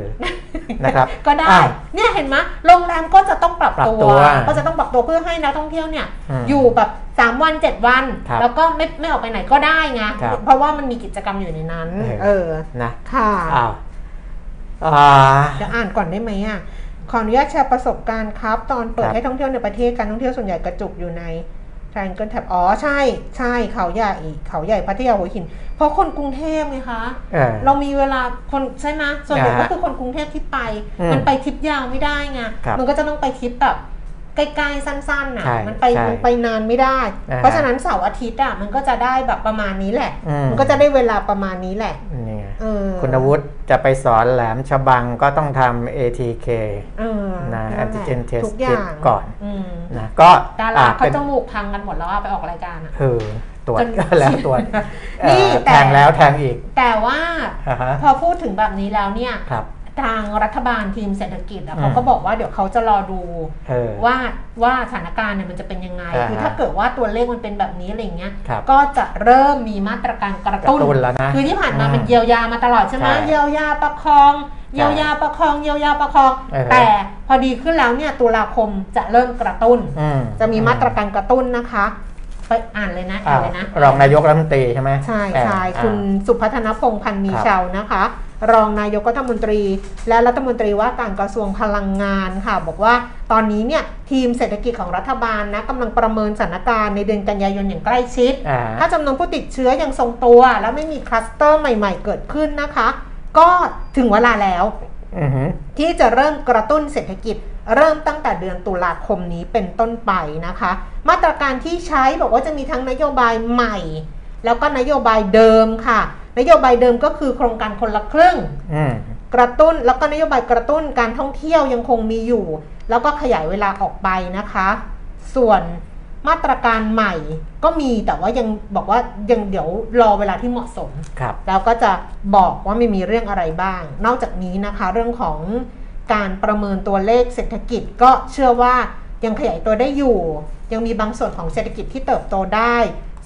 นะครับก็ได้อะเนี่ยเห็นไหมโรงแรมก็จะต้องปรับปรับตัวตัวก็จะต้องปรับตัวเพื่อให้นักท่องเที่ยวเนี่ยอืมอยู่แบบ3วัน7วันครับแล้วก็ไม่ไม่ออกไปไหนก็ได้ไงครับเพราะว่ามันมีกิจกรรมอยู่ในนั้น เออเออนะค่ะอ้าวอ่าเดี๋ยวอ่านก่อนได้ไหมอะขออนุญาตแชร์ประสบการณ์ครับ ตอนเปิดครับให้ท่องเที่ยวในประเทศการท่องเที่ยวส่วนใหญ่กระจุกอยู่ใน Triangle Tab อ๋อใช่ใช่เขาใหญ่เขาใหญ่พัทยาหัวหิน เพราะคนกรุงเทพไงคะเออเรามีเวลาคนใช่ไหมส่วนใหญ่อ่าก็คือคนกรุงเทพที่ไปอืมมันไปทริปยาวไม่ได้ไงครับมันก็จะต้องไปทริปแบบ ใกล้ๆสั้นๆน่ะ ใช่มันไปใช่มันไปนานไม่ได้ อ่าเพราะฉะนั้นเสาร์อาทิตย์อะมันก็จะได้แบบประมาณนี้แหละ อืม มันก็จะได้เวลาประมาณนี้แหละนี่ไงเออคุณวุฒิจะไปสอนแหลมฉบังก็ต้องทำ ATK เออนะแหละ antigen test ทุกอย่างก่อนอืมนะก็ดาราอ่เขาเป็นจมูกพังกันหมดแล้วอะไปออกรายการอะเออตรวจจน แล้วตรวจนี่เอ่อแต่ แทงแล้วแทงอีกแต่ว่า อ่าฮะพอพูดถึงแบบนี้แล้วเนี่ย ครับ ทางรัฐบาลทีมเศรษฐกิจอะอืมเขาก็บอกว่าเดี๋ยวเขาจะรอดูเออว่าว่าสถานการณ์เนี่ยมันจะเป็นยังไงอ่าฮะคือถ้าเกิดว่าตัวเลขมันเป็นแบบนี้อะไรเงี้ยครับก็จะเริ่มมีมาตรการกระกระตุ้นตุ้นแล้วนะคือที่ผ่านมาอืมมันเยียวยามาตลอดใช่ไหมใช่เยียวยาประคองเยียวยาประคองเยียวยาประคองเออแต่พอดีขึ้นแล้วเนี่ยตุลาคมจะเริ่มกระตุ้นอืมจะมีมาตรการกระตุ้นนะคะไปอ่านเลยนะอ่าอ่านเลยนะรองนายกรัฐมนตรีใช่ไหมใช่เออใช่อ่าคุณสุพัฒนพงษ์พันธ์มีครับเชาวนะคะ รองนายกรัฐมนตรี และรัฐมนตรีว่าการกระทรวงพลังงานค่ะ บอกว่าตอนนี้เนี่ยทีมเศรษฐกิจของรัฐบาลนะกำลังประเมินสถานการณ์ในเดือนกันยายนอย่างใกล้ชิดอ่าถ้าจำนวนผู้ติดเชื้อยังทรงตัว แล้วไม่มีคลัสเตอร์ใหม่ๆ เกิดขึ้นนะคะ ก็ถึงเวลาแล้วอือหือที่จะเริ่มกระตุ้นเศรษฐกิจเริ่มตั้งแต่เดือนตุลาคมนี้เป็นต้นไปนะคะ มาตรการที่ใช้บอกว่าจะมีทั้งนโยบายใหม่ แล้วก็นโยบายเดิมค่ะ นโยบายเดิมก็คือโครงการคนละครึ่งอืมกระตุ้นแล้วก็นโยบายกระตุ้นการท่องเที่ยวยังคงมีอยู่ แล้วก็ขยายเวลาออกไปนะคะ ส่วนมาตรการใหม่ก็มีแต่ว่ายังบอกว่ายังเดี๋ยวรอเวลาที่เหมาะสมครับแล้วก็จะบอกว่าไม่มีเรื่องอะไรบ้าง นอกจากนี้นะคะ เรื่องของการประเมินตัวเลขเศรษฐกิจก็เชื่อว่ายังขยายตัวได้อยู่ ยังมีบางส่วนของเศรษฐกิจที่เติบโตได้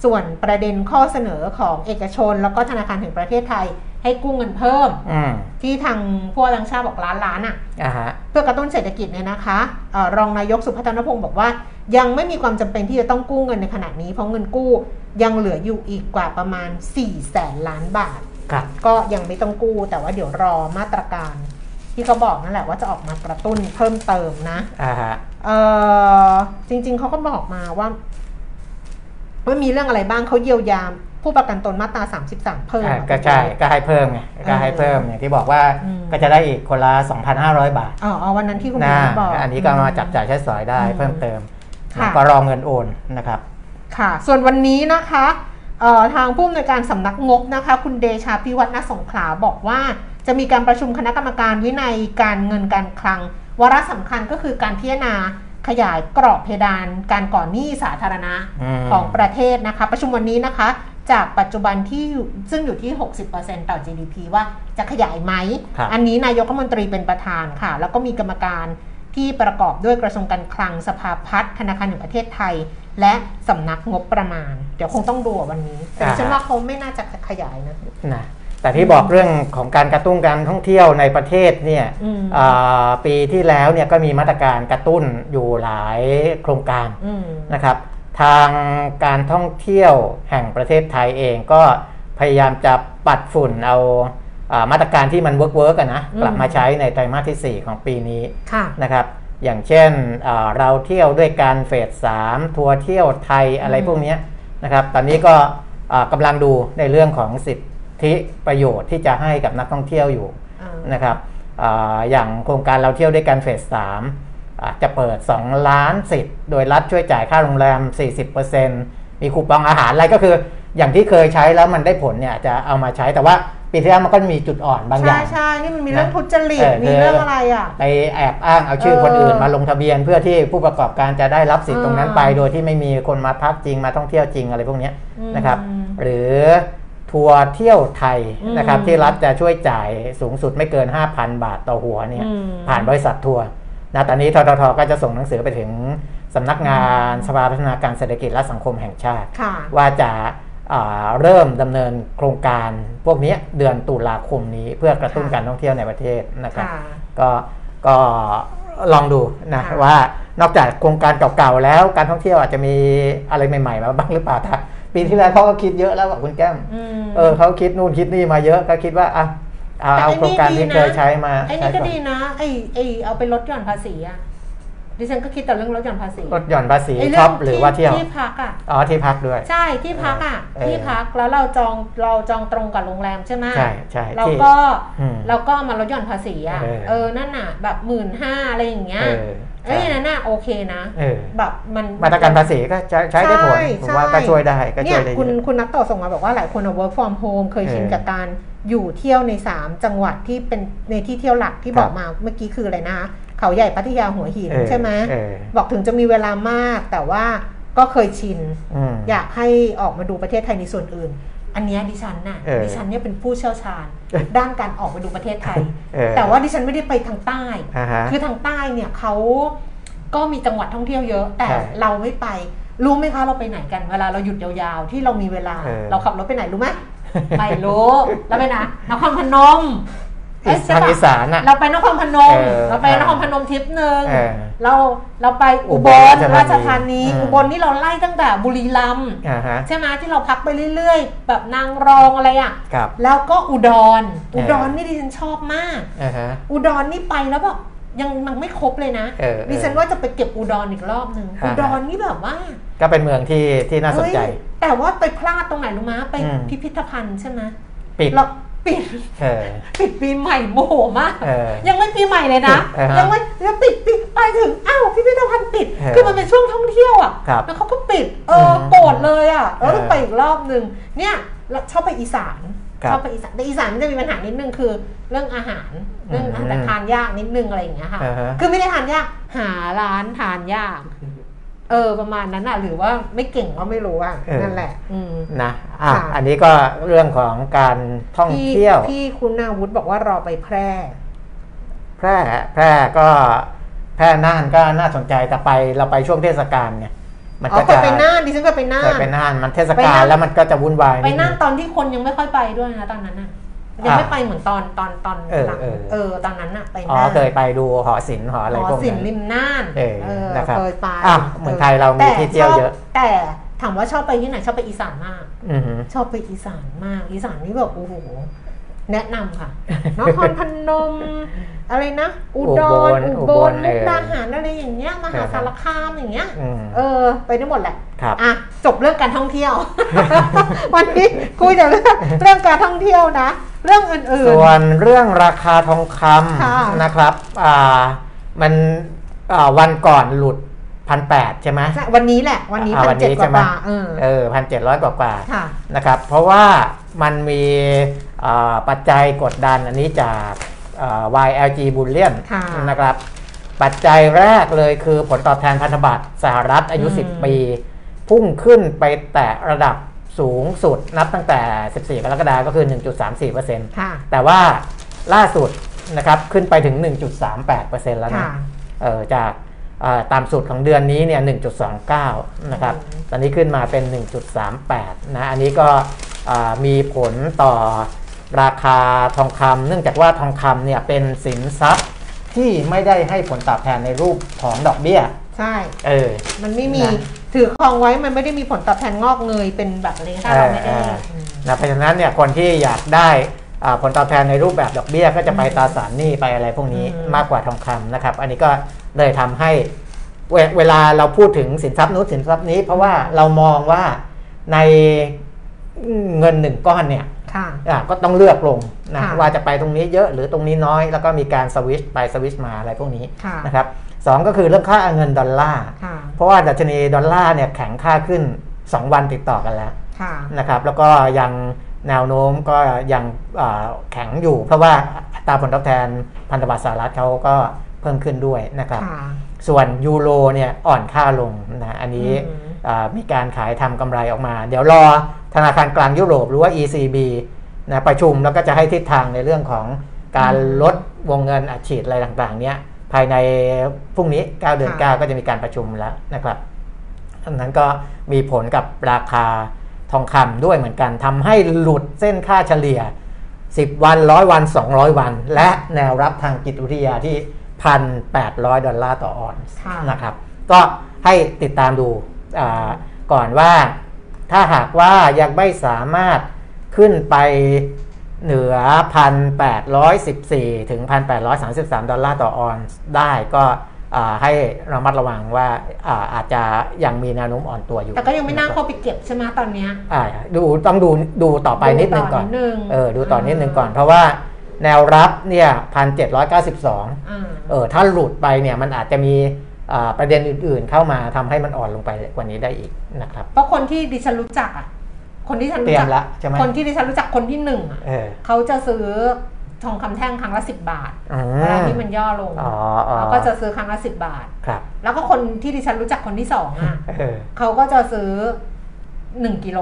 ส่วนประเด็นข้อเสนอของเอกชน แล้วก็ธนาคารแห่งประเทศไทย ให้กู้เงินเพิ่มอืมที่ทางพวกต่างชาติบอกล้านล้านอะอ่าฮะเพื่อกระตุ้นเศรษฐกิจเนี่ยนะคะเออรองนายกสุพัฒนพงศ์บอกว่า ยังไม่มีความจำเป็นที่จะต้องกู้เงินในขณะนี้ เพราะเงินกู้ยังเหลืออยู่อีกกว่าประมาณ4แสนล้านบาทครับก็ยังไม่ต้องกู้แต่ว่าเดี๋ยวรอมาตรการที่เขาบอกนั่นแหละว่าจะออกมากระตุ้นเพิ่มเติมนะอ่าฮะเออจริง ๆเขาก็บอกมาว่า ว่ามีเรื่องอะไรบ้างเขาเยียวยาผู้ประกันตนมาตรา 33 เพิ่มอ่าอะก็ใช่ก็ให้เพิ่มไงก็ให้เพิ่มอย่างที่บอกว่าอืมก็จะได้อีกคนละ 2,500 บาทอ๋ออ๋อวันนั้นที่คุณนะหมอบอกอันนี้ก็มาจับจ่ายใช้สอยได้อืมเพิ่มเติมค่ะแล้วก็รอเงินโอนนะครับ ค่ะ ส่วนวันนี้นะคะเอ่อทางผู้อำนวยการสำนักงบนะคะ คุณเดชาพิวัฒนสงขลาบอกว่า จะมีการประชุมคณะกรรมการวินัยการเงินการคลังวาระสำคัญก็คือการพิจารณา ขยายกรอบเพดานการก่อนหนี้สาธารณะอืมของประเทศนะคะ ประชุมวันนี้นะคะ จากปัจจุบันที่อยู่ซึ่งอยู่ที่ 60%ต่อ GDP ว่าจะขยายไหมครับอันนี้นายกรัฐมนตรีเป็นประธานค่ะ แล้วก็มีกรรมการที่ประกอบด้วยกระทรวงการคลังสภาพัฒน์ธนาคารแห่งประเทศไทย และสำนักงบประมาณ เดี๋ยวคงต้องดูวันนี้ แต่ดิฉันว่าเขาไม่น่าจะขยายนะนะ แต่ที่บอกเรื่องของการกระตุ้นการท่องเที่ยวในประเทศเนี่ยอืมอ่าปีที่แล้วเนี่ยก็มีมาตรการกระตุ้นอยู่หลายโครงการอืมนะครับ ทางการท่องเที่ยวแห่งประเทศไทยเองก็พยายามจะปัดฝุ่นเอาอามาตรการที่มัน work work นะอืมกลับมาใช้ในไตรมาสที่ 4 ของปีนี้ค่ะนะครับ อย่างเช่นอ่าเราเที่ยวด้วยกันเฟสสามทัวร์เที่ยวไทยอะไรอืมพวกเนี้ยนะครับ ตอนนี้ก็อ่ากำลังดูในเรื่องของสิทธิ ประโยชน์ที่จะให้กับนักท่องเที่ยวอยู่อ่านะครับอาอย่างโครงการเราเที่ยวด้วยกันเฟสสามอ่าจะเปิด 2 ล้านสิทธิ์โดยรัฐช่วยจ่ายค่าโรงแรม 40%มีคูปองอาหารอะไรก็คือ อย่างที่เคยใช้แล้วมันได้ผลเนี่ยจะเอามาใช้แต่ว่าปีที่แล้วมันก็มีจุดอ่อนบางอใช่ย่างใช่นี่มันมีเรื่องทุจริตเออมีเรื่องอะไรอะไปแอบอ้างเอาชื่อเออคนอื่นมาลงทะเบียน เพื่อที่ผู้ประกอบการจะได้รับสิทธิ์ตรงนั้นไปเออโดยที่ไม่มีคนมาพักจริงมาท่องเที่ยวจริงอะไรพวกเนี้ยอืมนะครับ หรือ ทัวร์เที่ยวไทยนะครับอืมที่รัฐจะช่วยจ่ายสูงสุดไม่เกิน 5,000 บาทต่อหัวเนี่ยอืมผ่านบริษัททัวร์นะตอนนี้ทททก็จะส่งหนังสือไปถึงสำนักงานสภาพัฒนาการเศรษฐกิจและสังคมแห่งชาติค่ะว่าจะอ่าเริ่มดำเนินโครงการพวกนี้เดือนตุลาคมนี้เพื่อกระตุ้นค่ะการท่องเที่ยวในประเทศนะครับค่ะก็ก็ลองดูนะค่ะว่านอกจากโครงการเก่าๆแล้วการท่องเที่ยวอาจจะมีอะไรใหม่ๆมาบ้างหรือเปล่าถ้า ปีที่แล้วเขาก็คิดเยอะแล้วกับคุณแก้มอืมเออเขาคิดนู่นคิดนี่มาเยอะก็คิดว่าอะเอาแต่เอาไอ้นี่โครงการที่ดีนะเคยใช้มาไอ้ใช้นี่ก็ก่อนดีนะไอ้ไอ้เอาไปลดหย่อนภาษีอะดิฉันก็คิดแต่เรื่องลดหย่อนภาษีลดหย่อนภาษีไอ้ช็เรื่อปหรือว่าเที่ยวที่พักอะอ๋อที่พักด้วย ใช่ที่พักอะเออที่พักแล้วเราจองเราจองตรงกับโรงแรมใช่ไหมใช่ใช่แล้วที่ก็อืมเราก็มาลดหย่อนภาษีอะเออเออนั่นน่ะ แบบหมื่นห้าอะไรอย่างเงี้ย เออเอ้ยใช่นั่นน่ะโอเคนะเออแบบมันมาตรการภาษีก็ใช้ใช้ได้ผลใช่ผมว่าใช่ก็ช่วยได้ก็เนี่ช่ยวยได้เยคุณอะคุณนักต่อส่งมาบอกว่าหลายคนอะ work from home เคยชินเออกับการอยู่เที่ยวใน 3 จังหวัดที่เป็นในที่เที่ยวหลักที่ครับบอกมาเมื่อกี้คืออะไรนะ เขาใหญ่พัทยาหัวหินเออใช่ไหมเออบอกถึงจะมีเวลามากแต่ว่าก็เคยชินอืมอยากให้ออกมาดูประเทศไทยในส่วนอื่น อันเนี้ยดิฉันน่ะเออดิฉันเนี่ยเป็นผู้เชี่ยวชาญ ด้านการออกมาดูประเทศไทยเออแต่ว่าดิฉันไม่ได้ไปทางใต้อ่าฮะคือทางใต้เนี่ยเขาก็มีจังหวัดท่องเที่ยวเยอะ แต่ใช่เราไม่ไปรู้ไหมคะเราไปไหนกันเวลาเราหยุดยาวๆ ที่เรามีเวลาเออเราขับรถไปไหนรู้ไหมไม่รู้เราไปไหนนครพนมเอ๊ะใช่ ทางปะอีสานอะเราไปนครพนมเออเราไปนครพนมทริปหนึ่งเออเราเราไปอุบอุบลลราราชชธาธานีนีอืมอุบลนี่เราไล่ตั้งแต่บุรีรัมย์อ่าฮะใช่ไหมที่เราพักไปเรื่อย ๆ แบบนางรองอะไรอะครับแล้วก็อุดรเอออุดรนี่ดิฉันชอบมากอ่าฮะอุดรนี่ไปแล้วแบบยังมันไม่ครบเลยนะเออเออดิฉันว่าจะไปเก็บอุดรอีกรอบหนึ่งอ่าอุดรนี่แบบว่า ก็เป็นเมืองที่ที่น่าสนใจเฮ้ยแต่ว่าไปพลาดตรงไหนรู้มะไปอืมพิพิธภัณฑ์ใช่ไหมปิดแล้ว ปิดเออปิดปีใหม่โมโหมากเออยังไม่ปีใหม่เลยนะเออฮะยังไม่ยังปิดปิดไปถึงอ้าวพิพิธภัณฑ์ปิดเออคือมันเป็นช่วงท่องเที่ยวอะครับแล้วเขาก็ปิดเอออมโกรธเลยอะแล้วต้องเออไปอีกรอบหนึ่งเนี่ยแล้วชอบไปอีสานครับชอบไปอีสานแต่อีสานมันจะมีปัญหานิดนึงคือ เรื่องอาหารเรื่องอืมแต่ทานยากนิดนึงอะไรอย่างเงี้ยค่ะอ่าฮะคือไม่ได้ทานยากหาร้านทานยาก เออประมาณนั้นอะหรือว่าไม่เก่งก็ไม่รู้อะเออนั่นแหละอืมนะอะค่ะอันนี้ก็เรื่องของการท่องพี่เที่ยวพี่คุณนาวุฒิบอกว่ารอไปแพร่ แพร่แพร่ก็แพร่น่านก็น่าสนใจแต่ไปเราไปช่วงเทศกาลเนี่ยมันอ๋อก็เคยจะไปน่านดิฉันเคยไปน่าเคยนไปน่านมันเทศไปกาลน่านแล้วมันก็จะวุ่นวายไปดงน่านตอนที่คนยังไม่ค่อยไปด้วยนะตอนนั้นน่ะ ยังไม่ไปเหมือนตอนตอนตอนเออหลังเออเออตอนนั้นน่ะไปอ๋อน่านเคยไปดูหอศิลป์หออะไรหอพวกศิลนั้นป์ริมน่านเออเออนะครับเคยไปอะเหมือนไทยเรามีที่เที่ยวเยอะแต่ชบแต่ถามว่าชอบไปที่ไหนชอบไปอีสานมากอือหือชอบไปอีสานมาก อีสานนี่แบบโอ้โห แนะนำค่ะนครพนม อะไรนะ อุดรอุอุบบลลเอมุกอดาหารอะไรอย่างเงี้ยมหาเออสารคามอย่างเงี้ยอืมเออ ไปได้หมดแหละครับอะจบเรื่องการท่องเที่ยว วันนี้คุยแต่เรื่องเรื่องการท่องเที่ยวนะ เรื่องอื่นส่วนเรื่องราคาทองคค่ะำนะครับอ่ามันอ่าวันก่อนหลุดพันแปดใช่ไหมๆใช่วันนี้แหละ วันนี้อ่าพัวันนเจ็ดนี้กใช่ไหมว่าๆเออเออพันเจ็ดร้อยกว่ากว่าค่ะนะครับ เพราะว่ามันมีอ่า ปัจจัยกดดันอันนี้จากอ่า YLG Bullion ค่ะนะครับ ปัจจัยแรกเลยคือผลตอบแทนพันธบัตรสหรัฐอายุอืม10 ปี พุ่งขึ้นไปแตะระดับสูงสุดนับตั้งแต่ 14 กรกฎาคมก็คือ 1.34%ค่ะแต่ว่าล่าสุดนะครับขึ้นไปถึง 1.38%แล้วนะค่ะเออจากเอ่อตามสุดของเดือนนี้เนี่ย 1.29 นะครับอืมตอนนี้ขึ้นมาเป็น 1.38 นะ อันนี้ก็เอ่อมีผลต่อ ราคาทองคำเนื่องจากว่าทองคำเนี่ยเป็นสินทรัพย์ที่ไม่ได้ให้ผลตอบแทนในรูปของดอกเบี้ย ใช่ เออ มันไม่มีนะ ถือครองไว้มันไม่ได้มีผลตอบแทนงอกเงยเป็นแบบอะไรถ้าเราไม่ได้เอออืมนะเพราะฉะนั้นเนี่ยคนที่อยากได้อ่าผลตอบแทนในรูปแบบดอกเบี้ยก็จะไปตราสารหนี้ไปอะไรพวกนี้อืม มากกว่าทองคำนะครับ อันนี้ก็เลยทำให้เวเวลาเราพูดถึงสินทรัพย์นู้นสินทรัพย์นี้ เพราะว่าเรามองว่าในเงินหนึ่งก้อนเนี่ยค่ะอะ ก็ต้องเลือกลงนะค่ะว่าจะไปตรงนี้เยอะหรือตรงนี้น้อย แล้วก็มีการสวิชไปสวิชมาอะไรพวกนี้ค่ะนะครับสองก็คือเรื่องค่าเงินดอลลาร์ค่ะเพราะว่าดัชนีดอลลาร์เนี่ยแข็งค่าขึ้น 2 วันติดต่อกันแล้วค่ะนะครับแล้วก็ยังแนวโน้มก็ยังอ่าแข็งอยู่ เพราะว่าอัตราผลตอบแทนพันธบัตรสหรัฐเขาก็เพิ่มขึ้นด้วยนะครับค่ะส่วนยูโรเนี่ยอ่อนค่าลงนะอันนี้อื มอ่ามีการขายทำกำไรออกมา เดี๋ยวรอธนาคารกลางยุโรปหรือว่า ECB นะประชุมแล้วก็จะให้ทิศทางในเรื่องของการลดวงเงินอัดฉีดอะไรต่างๆ เนี่ยภายในพรุ่งนี้ 9 เดือน 9 ก็จะมีการประชุมแล้วนะครับอันนั้นก็มีผลกับราคาททองคำด้วยเหมือนกันทำให้หลุดเส้นค่าเฉลี่ย 10 วันร้อยวัน 200 วัน และแนวรับทางจิตวิทยาที่ 1,800 ดอลลาร์ต่อออนซ์ค่ะนะครับ ก็ให้ติดตามดูอ่า ก่อนว่าถ้าหากว่ายังไม่สามารถขึ้นไปเหนือ 1,814 ถึง 1,833 ดอลลาร์ต่อออนซ์ได้ก็อ่าให้ระมัดระวังว่าอ่าอาจจะยังมีแนวโน้มอ่อนตัวอยู่ แต่ก็ยังไม่น่าเข้าไปเก็บใช่ไหมตอนเนี้ยอ่าดูต้องดูดูต่อไปนิดนึงก่อนดูต่อนิดนึงเออดูต่อนิดนึงก่อน เพราะว่าแนวรับเนี่ยพันเจ็ดร้อยเก้าสิบสองอ่าเออถ้าหลุดไปเนี่ยมันอาจจะมีอ่า ประเด็นอื่นๆ เข้ามาทำให้มันอ่อนลงไปกว่านี้ได้อีกนะครับเพราะคนที่ดิฉันรู้จักอะคนที่ฉันเตรีรู้ยจัมกละใช่ไหมคนที่ดิฉันรู้จักคนที่หนึ่งอะเออเขาจะซื้อทองคำแท่งครั้งละสิบบาทอืเวลามที่มันย่อลงอ๋ออ๋อเขาก็จะซื้อครั้งละสิบบาทครับ แล้วก็คนที่ดิฉันรู้จักคนที่สองอะเออเขาก็จะซื้อหนึ่งกิโล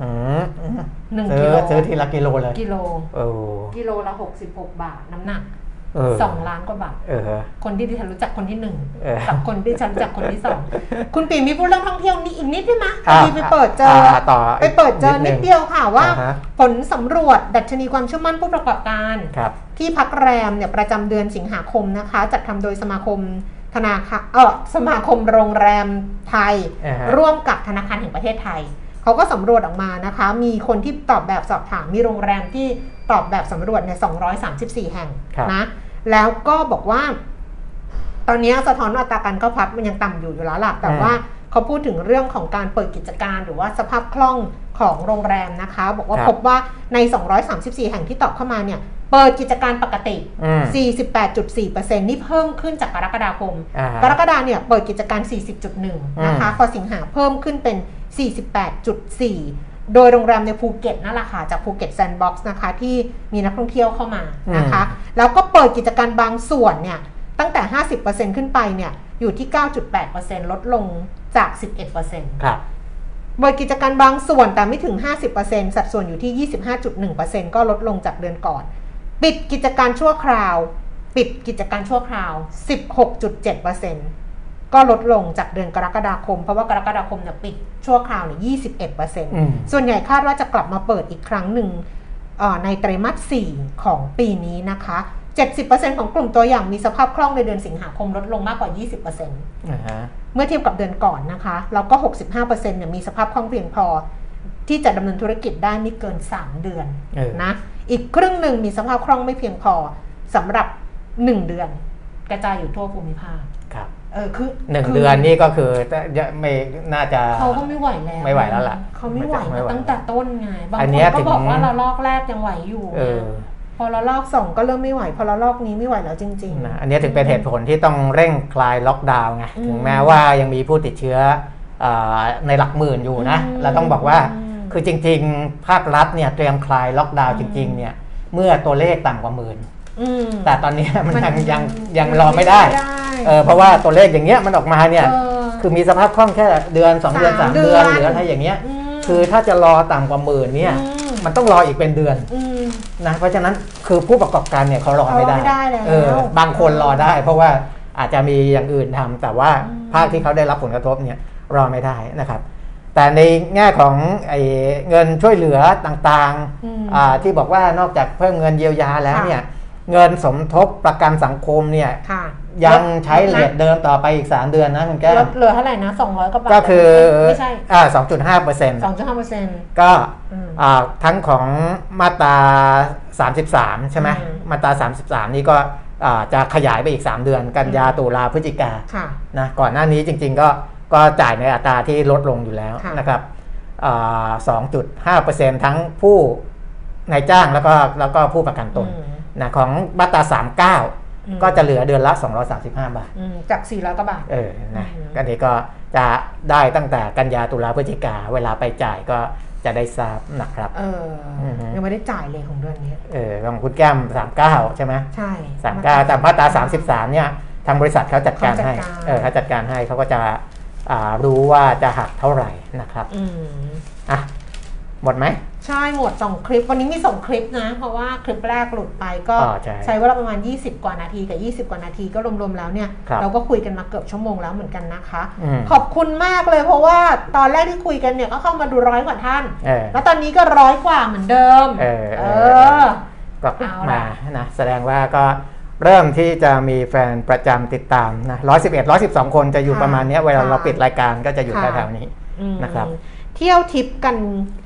อืมอืมหนึ่งซื้กิอโลซื้อทีละกิโลเลย กิโลเออกิโลละหกสิบหกบาทน้ำหนักเออ สองล้านกว่าบาทเออคนที่ดิฉันรู้จักคนที่หนึ่งเออกับคนที่ฉันรู้จักคนที่สองคุณปีมีพูดเรื่องท่องเที่ยวนี้อีกนิดได้ไหมพอ่าอดีไปเปิดเจออ่าต่อไปเปิดเจอนิดนึนิงดเดียวค่ะว่าอ่าฮะผลสำรวจดัชนีความเชื่อมั่นผู้ประกอบการครับที่พักแรมเนี่ยประจำเดือนสิงหาคมนะคะ จัดทำโดยสมาคมธนาคารเออสมาคมโรงแรมไทยอ่าฮะร่วมกับธนาคารแห่งประเทศไทยเขาก็สำรวจออกมานะคะ มีคนที่ตอบแบบสอบถาม มีโรงแรมที่ตอบแบบสำรวจเนี่ย234 แห่งครับนะ แล้วก็บอกว่า ตอนนี้สะท้อนว่าอัตราการเข้าพักมันยังต่ำอยู่อยู่แล้วล่ะแต่ว่าเขาพูดถึงเรื่องของการเปิดกิจการหรือว่าสภาพคล่องของโรงแรมนะคะ บอกว่าครับพบว่าใน 234 แห่งที่ตอบเข้ามาเนี่ยเปิดกิจการปกติอืม48.4%นี่เพิ่มขึ้นจากกรกฎาคมอ่าฮะกรกฎาเนี่ยเปิดกิจการ 40.1 นะคะ พอสิงหาเพิ่มขึ้นเป็น 48.4 โดยโรงแรมในภูเก็ตนั่นแหละค่ะจากภูเก็ตแซนด์บ็อกซ์นะคะที่มีนักท่องเที่ยวเข้ามานะคะ แล้วก็เปิดกิจการบางส่วนเนี่ยตั้งแต่ 50%ขึ้นไปเนี่ยอยู่ที่ 9.8%ลดลงจาก 11%ครับเปิดกิจการบางส่วนแต่ไม่ถึง 50%สัดส่วนอยู่ที่ 25.1%ก็ลดลงจากเดือนก่อน ปิดกิจการชั่วคราว ปิดกิจการชั่วคราว 16.7% ก็ลดลงจากเดือนกรกฎาคม เพราะว่ากรกฎาคมเนี่ยปิดชั่วคราวเนี่ยอืม21%ส่วนใหญ่คาดว่าจะกลับมาเปิดอีกครั้งหนึ่งเอ่อในไตรมาส4ของปีนี้นะคะ 70%ของกลุ่มตัวอย่างมีสภาพคล่องในเดือนสิงหาคมลดลงมากกว่า 20%อ่าฮะเมื่อเทียบกับเดือนก่อนนะคะ แล้วก็ 65%เนี่ยมีสภาพคล่องเพียงพอ ที่จะดำเนินธุรกิจได้ไม่เกิน 3 เดือนเออนะ อีกครึ่งหนึ่งมีสภาพคล่องไม่เพียงพอสำหรับ 1 เดือน กระจายอยู่ทั่วภูมิภาคครับ เออคือหนึ่งคืเดือนนี่ก็คือจะไม่น่าจะเขาก็ไม่ไหวแล้วไม่ไหวแล้วล่ะเขาไม่ไหวไม่มาไหวตั้งแต่ต้นไงบางอันคเนี้นยก็บอกถึงว่าระลอกแรกยังไหวอยู่เออไงพอระลอกสองก็เริ่มไม่ไหว พอระลอกนี้ไม่ไหวแล้วจริงนะอันเนี้ยถึงเป็นเหตุผลที่ต้องเร่งคลายล็อกดาวน์ไงอืมถึงแม้ว่ายังมีผู้ติดเชื้อเออในหลักหมื่นอยู่นะอืมเราต้องบอกว่าอืมคือจริง ๆ ภาครัฐเนี่ยเตรียมคลายล็อกดาวน์จริงๆเนี่ยเมื่อตัวเลขต่ำกว่าหมื่น อืม แต่ตอนเนี้ยมันยังยังยัยังงรอไม่ได้เออเพราะว่าตัวเลขอย่างเงี้ยมันออกมาเนี่ย เออ คือมีสภาพคล่องแค่เดือน 2 เดือนสาม3เดือนเดือนหรืออะไรอย่างเงี้ย มคือถ้าจะรอต่ำกว่าหมื่นเนี่ย อืมมันต้องรออีกเป็นเดือนอืม นะเพราะฉะนั้นคือผู้ประกอบการเนี่ยเขารอไม่ได้เขารอไม่ได้แล้วเออบางคนรอได้ เพราะว่าอาจจะมีอย่างอื่นทำแต่ว่าอืม ภาคที่เขาได้รับผลกระทบเนี่ยรอไม่ได้นะครับ แต่ในแง่ของไอ้เงินช่วยเหลือต่างอืม ๆอ่าที่บอกว่านอกจากเพิ่มเงินเยียวยาแล้วค่ะเนี่ย เงินสมทบประกันสังคมเนี่ยค่ะยังใช้เรทเดิมต่อไปอีก 3 เดือนนะคุณแก้ลมดเหลือเท่าไหร่นะสองร้อยกว่าบาทก็คือไม่ใช่อ่า2.5เปอร์เซ็นต์สองจุดห้าเปอร์เซ็นต์ก็อืมอ่าทั้งของมาตรา33ใช่ไหมอืมมาตรา33นี่ก็อ่าจะขยายไปอีก 3 เดือน กันยาอืมตุลาพฤศจิกาค่ะนะก่อนหน้านี้จริง ๆ ก็ก็จ่ายในอัตราที่ลดลงอยู่แล้วค่ะนะครับอ่า2.5%ทั้งผู้นายจ้างแล้วก็แล้วก็ผู้ประกันตนอืม นะของมาตราอืม39 ก็จะเหลือเดือนละ 235 บาทอืมจากสี่ร้อยกว่าบาทเออนะอืมอันนี้ก็จะได้ตั้งแต่กันยาตุลาพฤศจิกาเวลาไปจ่ายก็จะได้ทราบนะครับ เออออฮึยังไม่ได้จ่ายเลยของเดือนนี้ เออของคุณแก้ม 39 ใช่ไหมใช่39แต่มาตรา 33 เนี่ยทางบริษัทเขาจัดการให้เขาจัดการเออเขาจัดการให้เขาก็จะอ่ารู้ว่าจะหักเท่าไหร่นะครับ อืมอะ หมดไหม ใช่หมดสองคลิป วันนี้มีสองคลิปนะ เพราะว่าคลิปแรกหลุดไปก็อ๋อใช่ใช้เวลาประมาณ 20 กว่านาทีกับ 20 กว่านาทีก็รวมๆแล้วเนี่ย ครับเราก็คุยกันมาเกือบชั่วโมงแล้วเหมือนกันนะคะ อืม ขอบคุณมากเลยเพราะว่าตอนแรกที่คุยกันเนี่ยก็เข้ามาดูร้อยกว่าท่าน เออ แล้วตอนนี้ก็ร้อยกว่าเหมือนเดิม เออเอเออ อ ก็เอามาล่ะนะแสดงว่าก็เริ่มที่จะมีแฟนประจำติดตามนะร้อยสิบเอ็ดร้อยสิบสองคนจะอยู่ค่ะประมาณเนี้ยเวลาค่ะเราปิดรายการก็จะอยู่ค่ะแถวๆนี้ อืมนะครับ เที่ยวทิปกัน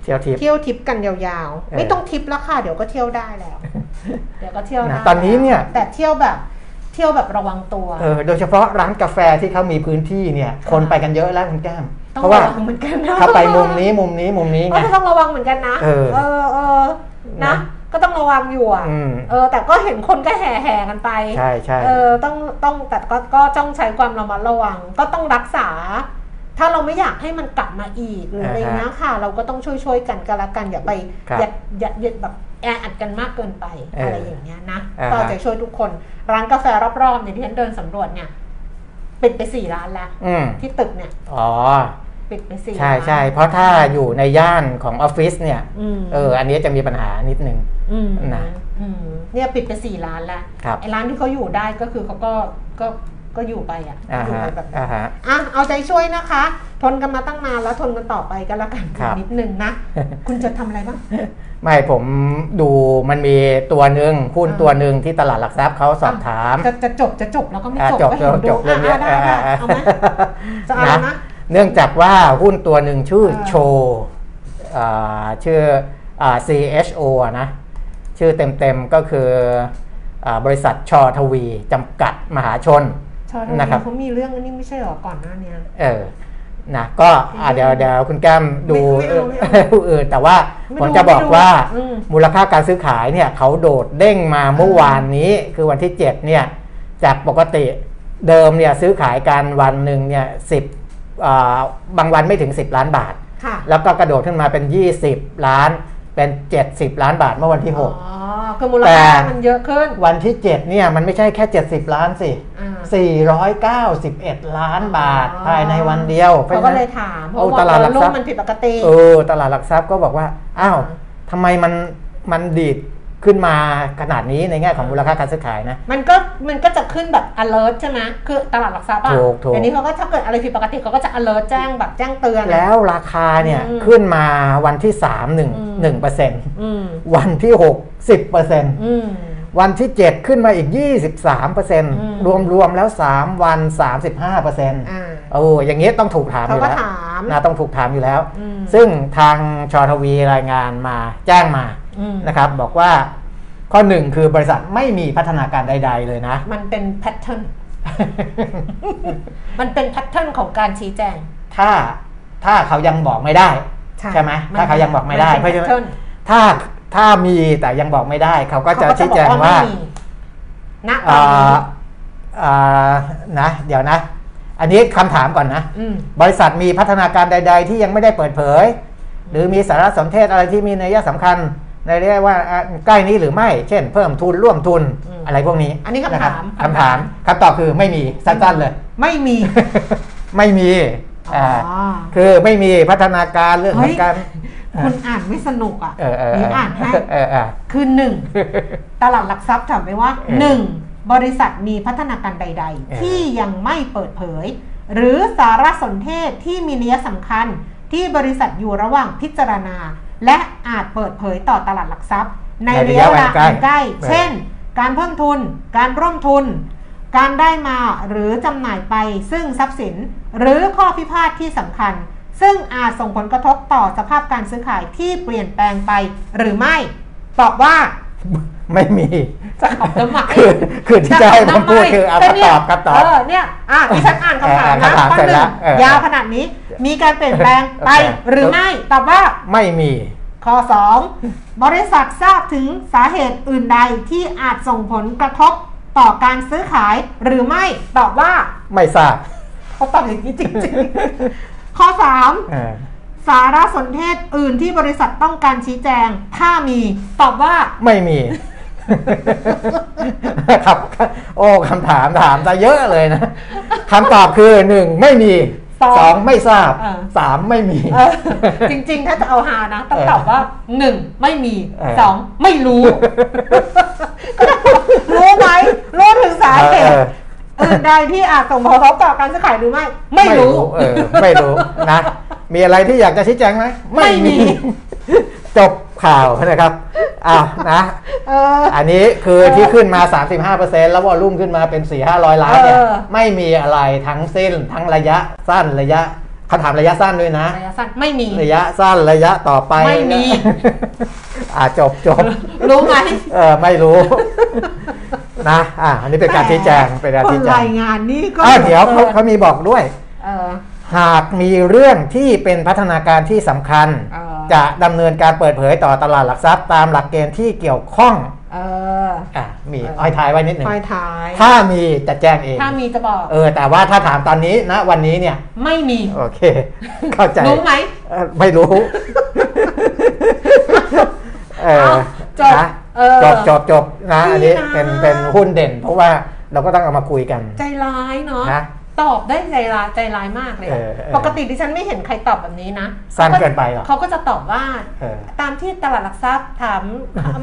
เที่ยวทิพย์เที่ยวทิปกันยาวเอๆอไม่ต้องทิปแล้วค่ะ เดี๋ยวก็เที่ยวได้แล้ว เดี๋ยวก็เที่ยวได้นะตอนนี้เนี่ย แต่เที่ยวแบบเที่ยวแบบระวังตัวเออโดยเฉพาะร้านกาแฟที่เขามีพื้นที่เนี่ย คนไปกันเยอะแล้วคุณแก้มต้องเพราะว่าระวังเหมือนกันนะถ้าไปมุมนี้มุมนี้มุมนี้ไงก็ต้องระวังเหมือนกันนะเออเออเออนะนะก็ต้องระวังอยู่อะอืมเออ แต่ก็เห็นคนก็แห่แห่ๆกันไป ใช่ใช่เออ ต้อง ต้อง แต่ก็ ก็ต้องใช้ความระมัดระวัง ก็ต้องรักษา ถ้าเราไม่อยากให้มันกลับมาอีกหรืออะไรเงี้ยค่ะ เราก็ต้องช่วยช่วยๆกันก็แล้วกันอย่าไปครับอย่าอย่าอย่าแบบแออัดกันมากเกินไปเออออะไรอย่างเงี้ยนะอ่าฮะก็เอาใจช่วยทุกคนร้านกาแฟรอบๆเนี่ยที่ฉันเดินสำรวจเนี่ยปิดไปสี่ร้านแล้วอืมที่ตึกเนี่ยอ๋อปิดไปสี่ใช่ร้านใช่เพราะถ้าอยู่ในย่านของออฟฟิศเนี่ยอืมเอออันนี้จะมีปัญหานิดนึงอืมนะอืมเนี่ยปิดไปสี่ร้านแล้วครับไอ้ร้านที่เขาอยู่ได้ก็คือเขาก็ก็ ก็อยู่ไปอะอ่าอยู่ฮะไปแบบอ่าฮะ อะเอาใจช่วยนะคะ ทนกันมาตั้งนานแล้วทนกันต่อไปก็แล้วกันครับ นิดนึงนะ คุณจะทำอะไรบ้าง ไม่ผมดูมันมีตัวหนึ่งหุ้นอ่า ตัวหนึ่งที่ตลาดหลักทรัพย์เขาสอบถามจะจะจบจะจบแล้วก็ไม่อ่าจบจบก็เห็นจบดูจบเรื่องเนี้ยอะได้ได้อ่าเอาไหมจะเอานะ เนื่องจากว่าหุ้นตัวหนึ่งชื่อเออ โชว์อ่าชื่ออ่า CHO อะนะ ชื่อเต็มๆก็คืออาบริษัทชอทวีจำกัดมหาชน ชอทวีนะครับเขามีเรื่องอันนี้ไม่ใช่เหรอก่อนหน้าเนี้ยเออนะก็อะเดี๋ยวเดี๋ยวคุณแก้มดูไม่เอาไม่เอาผู้อื่นแต่ว่าไม่ผมดูจะบอกไม่ดูว่าอืมมูลค่าการซื้อขายเนี่ยเขาโดดเด้งมาเมื่อวานนี้คือวันที่ 7 เนี่ย จากปกติเดิมเนี่ยซื้อขายกันวันหนึ่งเนี่ยสิบางวันไม่ถึง 10 ล้านบาทค่ะแล้วก็กระโดดขึ้นมาเป็น 20 ล้าน เป็น 70 ล้านบาทเมื่อวันที่อ๋อ6คือมูลแต่ค่ามันเยอะขึ้น วันที่ 7 เนี่ย มันไม่ใช่แค่ 70 ล้านสิ อ่า 491 ล้านบาทอ๋อ ภายในวันเดียวเขาก็เลยถามเพราะโอ้ว่าตลาดหลักลูทรักพย์ มันผิดปกติ เออตลาดหลักทรัพย์ก็บอกว่า อ้าวอ่าทำไมมันมันดีด ขึ้นมาขนาดนี้ในแง่ของมูลค่าการซื้อขายนะ มันก็มันก็จะขึ้นแบบ alert ใช่ไหมคือตลาดหลักทรัพย์อะถูกถูก เดี๋ยวนี้เขาก็ถ้าเกิดอะไรผิดปกติเขาก็จะ alert แจ้งแบบแจ้งเตือนอะแล้วราคาเนี่ยอืมขึ้นมาวันที่3 1อืม1เปอร์เซ็นต์อืมวันที่ 6 10เปอร์เซ็นต์อืม วันที่ 7 ขึ้นมาอีก 23เปอร์เซ็นต์อืมรวมรวมแล้ว 3 วัน 35เปอร์เซ็นต์อ่า โอ้อย่างนี้ต้องถูกถามอเขายู่ก็แล้วถามนะต้องถูกถามอยู่แล้ว อืม ซึ่งทางช ทวีรายงานมาแจ้งมาอืม นะครับ บอกว่าข้อหนึ่งคือบริษัทไม่มีพัฒนาการใด ๆ เลยนะ มันเป็น pattern มันเป็น pattern ของการชี้แจง ถ้าถ้าเขายังบอกไม่ได้ ใช่ไหมถ้าเขายังบอกไม่ได้มันเพเป็นราะฉะนั้น pattern ถ้าถ้ามีแต่ยังบอกไม่ได้ เขาก็จะเขาชี้แจงบอกว่าไม่มีณตออ่นนี้าอ่านะ เดี๋ยวนะ อันนี้คำถามก่อนนะอืมบริษัทมีพัฒนาการใด ๆ ที่ยังไม่ได้เปิดเผย หรือมีสารสนเทศอะไรที่มีนัยสำคัญ ในเรียกว่าอะใกล้นี้หรือไม่ เช่น เพิ่มทุนร่วมทุนอืมอะไรพวกนี้ อันนี้คำะรับถามคำถามคำตอบคือไม่มีสั้นๆเลย ไม่มี ไม่มีอ๋ออ่าอ่คือไม่มีพัฒนาการเรื่องขเฮ้อยงการคุณอ่านไม่สนุกอะเออเออนี่เอออ่านให้เออเออคือหนึ่งตลาดหลักทรัพย์ถามไว้ว่าเออหนึ่งบริษัทมีพัฒนาการใดเออๆที่ยังไม่เปิดเผย หรือสารสนเทศที่มีนัยสำคัญที่บริษัทอยู่ระหว่างพิจารณา และอาจเปิดเผยต่อตลาดหลักทรัพย์ ในระยะเวลาอันใกล้ เช่น การเพิ่มทุน การร่วมทุน การได้มาหรือจำหน่ายไปซึ่งทรัพย์สิน หรือข้อพิพาทที่สำคัญ ซึ่งอาจส่งผลกระทบต่อสภาพการซื้อขายที่เปลี่ยนแปลงไปหรือไม่ตอบว่า ไม่มีจะตอบทำไมคือคือที่จะให้ผมพูดคือเอาแต่คำเนี่ตยอบคำตอบเออเนี่ยอะดิฉันอ่านคำถามเออนะคำถามข้อเสร็จหแล้นึ่วงเออยาวขนาดนี้ มีการเปลี่ยนแปลงไปโอเคหรือไม่ตอบว่าไม่มีข้อ 2 บริษัททราบถึงสาเหตุอื่นใดที่อาจส่งผลกระทบต่อการซื้อขายหรือไม่ตอบว่า ไม่ทราบเขาตอบอย่างนี้จริงๆ ข้อ3เออสารสนเทศอื่นที่บริษัทต้องการชี้แจง ถ้ามีตอบว่าไม่มี ครับ โอ้คำถามถามซะเยอะเลยนะคำตอบคือหนึ่งไม่มีสองสองไม่ทราบเออสามไม่มีเออจริงๆ ถ้าจะเอาหานะต้องเออตอบว่าหนึ่งไม่มีเออสองไม่รู้ รู้ไหมรู้ถึงสาเหเอตุออื่นใดที่อาจส่งผลกระทบต่อการซื้อขายหรือไม่ ไม่รู้เออไม่รู้นะ มีอะไรที่อยากจะชี้แจงไหมไม่มี จบข่าวนะครับ อ้าวนะเออ อันนี้คือที่ขึ้นมา 35%แล้ววอลลุ่มขึ้นมาเป็น 4 500 ล้านเนี่ย เออ ไม่มีอะไรทั้งสิ้น ทั้งระยะสั้นระยะเขาถามระยะสั้นด้วยนะ ระยะสั้นไม่มี ระยะสั้นระยะต่อไปไม่มี อ่าจบจบรู้ไหมเออไม่รู้ นะอ่าอันนี้เป็นการชี้แจงเป็นการคชี้นแจงรายงานนี่ก็อ่าเดี๋ยวเขาเขามีบอกด้วย เออ หากมีเรื่องที่เป็นพัฒนาการที่สำคัญเออจะดำเนินการเปิดเผยต่อตลาดหลักทรัพย์ ตามหลักเกณฑ์ที่เกี่ยวข้องเอออะมีเอออ้อยท้ายไว้นิดหนึ่งคอยท้าย ถ้ามีจะแจ้งเอง ถ้ามีจะบอก เออ แต่ว่าถ้าถามตอนนี้นะวันนี้เนี่ย ไม่มี โอเค เข้าใจ รู้ไหมเอ่อไม่รู้ เออจบนะเออจบจบจบนะ อันนี้ดีนะเป็นเป็นหุ้นเด่น เพราะว่าเราก็ต้องเอามาคุยกัน ใจร้ายเนาะนะ ตอบได้ใจร้ายใจร้ายมากเลยอะเออเออปกติดิฉันไม่เห็นใครตอบแบบนี้นะสั้นเกินไปเหรอเขาก็จะตอบว่าเออตามที่ตลาดหลักทรัพย์ถาม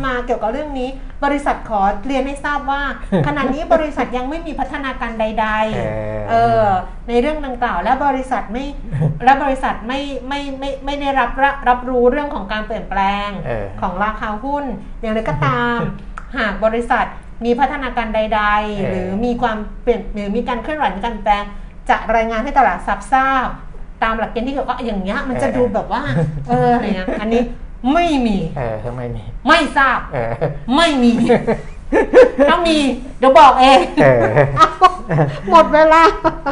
มาเกี่ยวกับเรื่องนี้ บริษัทขอเรียนให้ทราบว่า ขณะนี้บริษัทยังไม่มีพัฒนาการใดเออๆเออในเรื่องดังกล่าว และบริษัทไม่และบริษัทไม่ไม่ไม่ไม่ได้รับรับรับรู้เรื่องของการเปลี่ยนแปลงเออของราคาหุ้นอย่างไรก็ตามหากบริษัท มีพัฒนาการใดเออๆหรือมีความเปลี่ยนหรือมีการเคลื่อนไหวมีการแปลง จะรายงานให้ตลาดทรัพย์ทราบ ตามหลักเกณฑ์ที่เกี่ยวกับอย่างเงี้ยมันจะดูแบบว่า เอออะไรเงี้ยอันนี้ไม่มีเออไม่มี ไม่ทราบเออไม่มี ถ้ามีเดี๋ยวบอกเองเออเอาหมดเวลา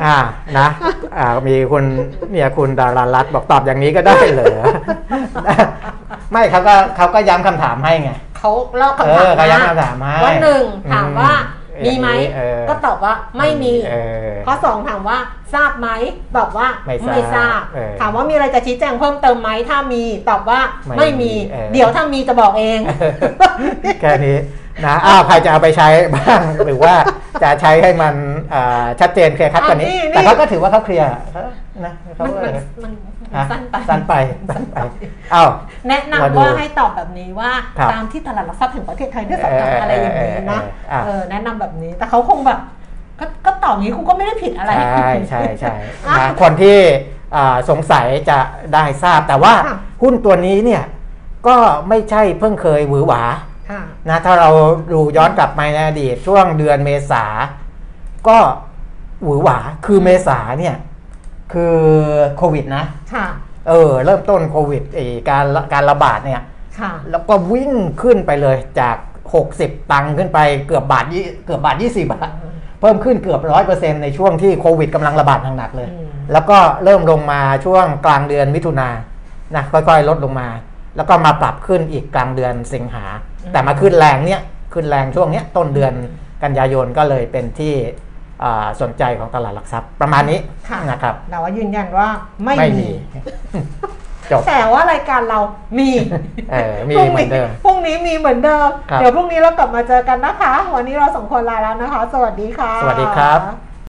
อ่า นะ อ่า มีคุณเนี่ยคุณดารารัตน์บอกตอบอย่างนี้ก็ได้เหรอ ไม่เขาก็เขาก็ย้ำคำถามให้ไง เขาเล่าเอคำถามอเขาย้ำคำถามให้ว่าหนึ่งถามว่าอืมมีไหมเออก็ตอบว่าไม่มีเออข้อสองถามว่าทราบไหมตอบว่าไม่ทราบทราบเออถามว่ามีอะไรจะชี้แจงเพิ่มเติมไหมถ้ามีตอบว่าไม่ไม่มีเออเดี๋ยวถ้ามีจะบอกเองแค่นี้นะอ้าวใครจะเอาไปใช้บ้างหรือว่าจะใช้ให้มันอ่าชัดเจนเคลียร์คัดกว่านี้อะนี่นี่แต่เขาก็ถือว่าเขาเคลียร์นะเขา มันก็มันมันฮะสั้นไปสั้นไปสั้นไปอ้าวแนะมาดูนำว่าให้ตอบแบบนี้ว่าครับตามที่ตลาดหลักทรัพย์แห่งประเทศไทยได้สอบถามเอออะไรอย่างนี้นะเออเออเออเออแนะนำแบบนี้แต่เขาคงแบบก็ก็ตอบอย่างนี้คุณก็ไม่ได้ผิดอะไรใช่ใช่ใช่อะนะคนที่อ่าสงสัยจะได้ทราบแต่ว่าค่ะหุ้นตัวนี้เนี่ยก็ไม่ใช่เพิ่งเคยหวือหวาค่ะนะถ้าเราดูย้อนกลับไปในอดีตช่วงเดือนเมษาก็หวือหวาคือเมษาเนี่ย คือโควิดนะค่ะเออเริ่มต้นโควิดไอการการระบาดเนี่ยค่ะแล้วก็วิ่งขึ้นไปเลยจาก 60 ตังค์ขึ้นไปเกือบบาทยี่เกือบบาท20บาทเพิ่มขึ้นเกือบร้อยเปอร์เซ็นในช่วงที่โควิดกำลังระบาดหนักๆเลยอืมแล้วก็เริ่มลงมาช่วงกลางเดือนมิถุนานะค่อยๆ ลดลงมา แล้วก็มาปรับขึ้นอีกกลางเดือนสิงหา แต่มาขึ้นแรงเนี่ยขึ้นแรงช่วงเนี้ยต้นเดือนกันยายนก็เลยเป็นที่อ่า สนใจของตลาดหลักทรัพย์ประมาณนี้ค่ะนะครับแต่ว่ายืนยันว่าไม่ไม่มีมีจบแต่ว่ารายการเรามีเออมีพรุ่งเหมือนเดิมพรุ่งนี้มีเหมือนเดิมครับเดี๋ยวพรุ่งนี้เรากลับมาเจอกันนะคะ วันนี้เราสองคนลาแล้วนะคะ สวัสดีค่ะ สวัสดีครับ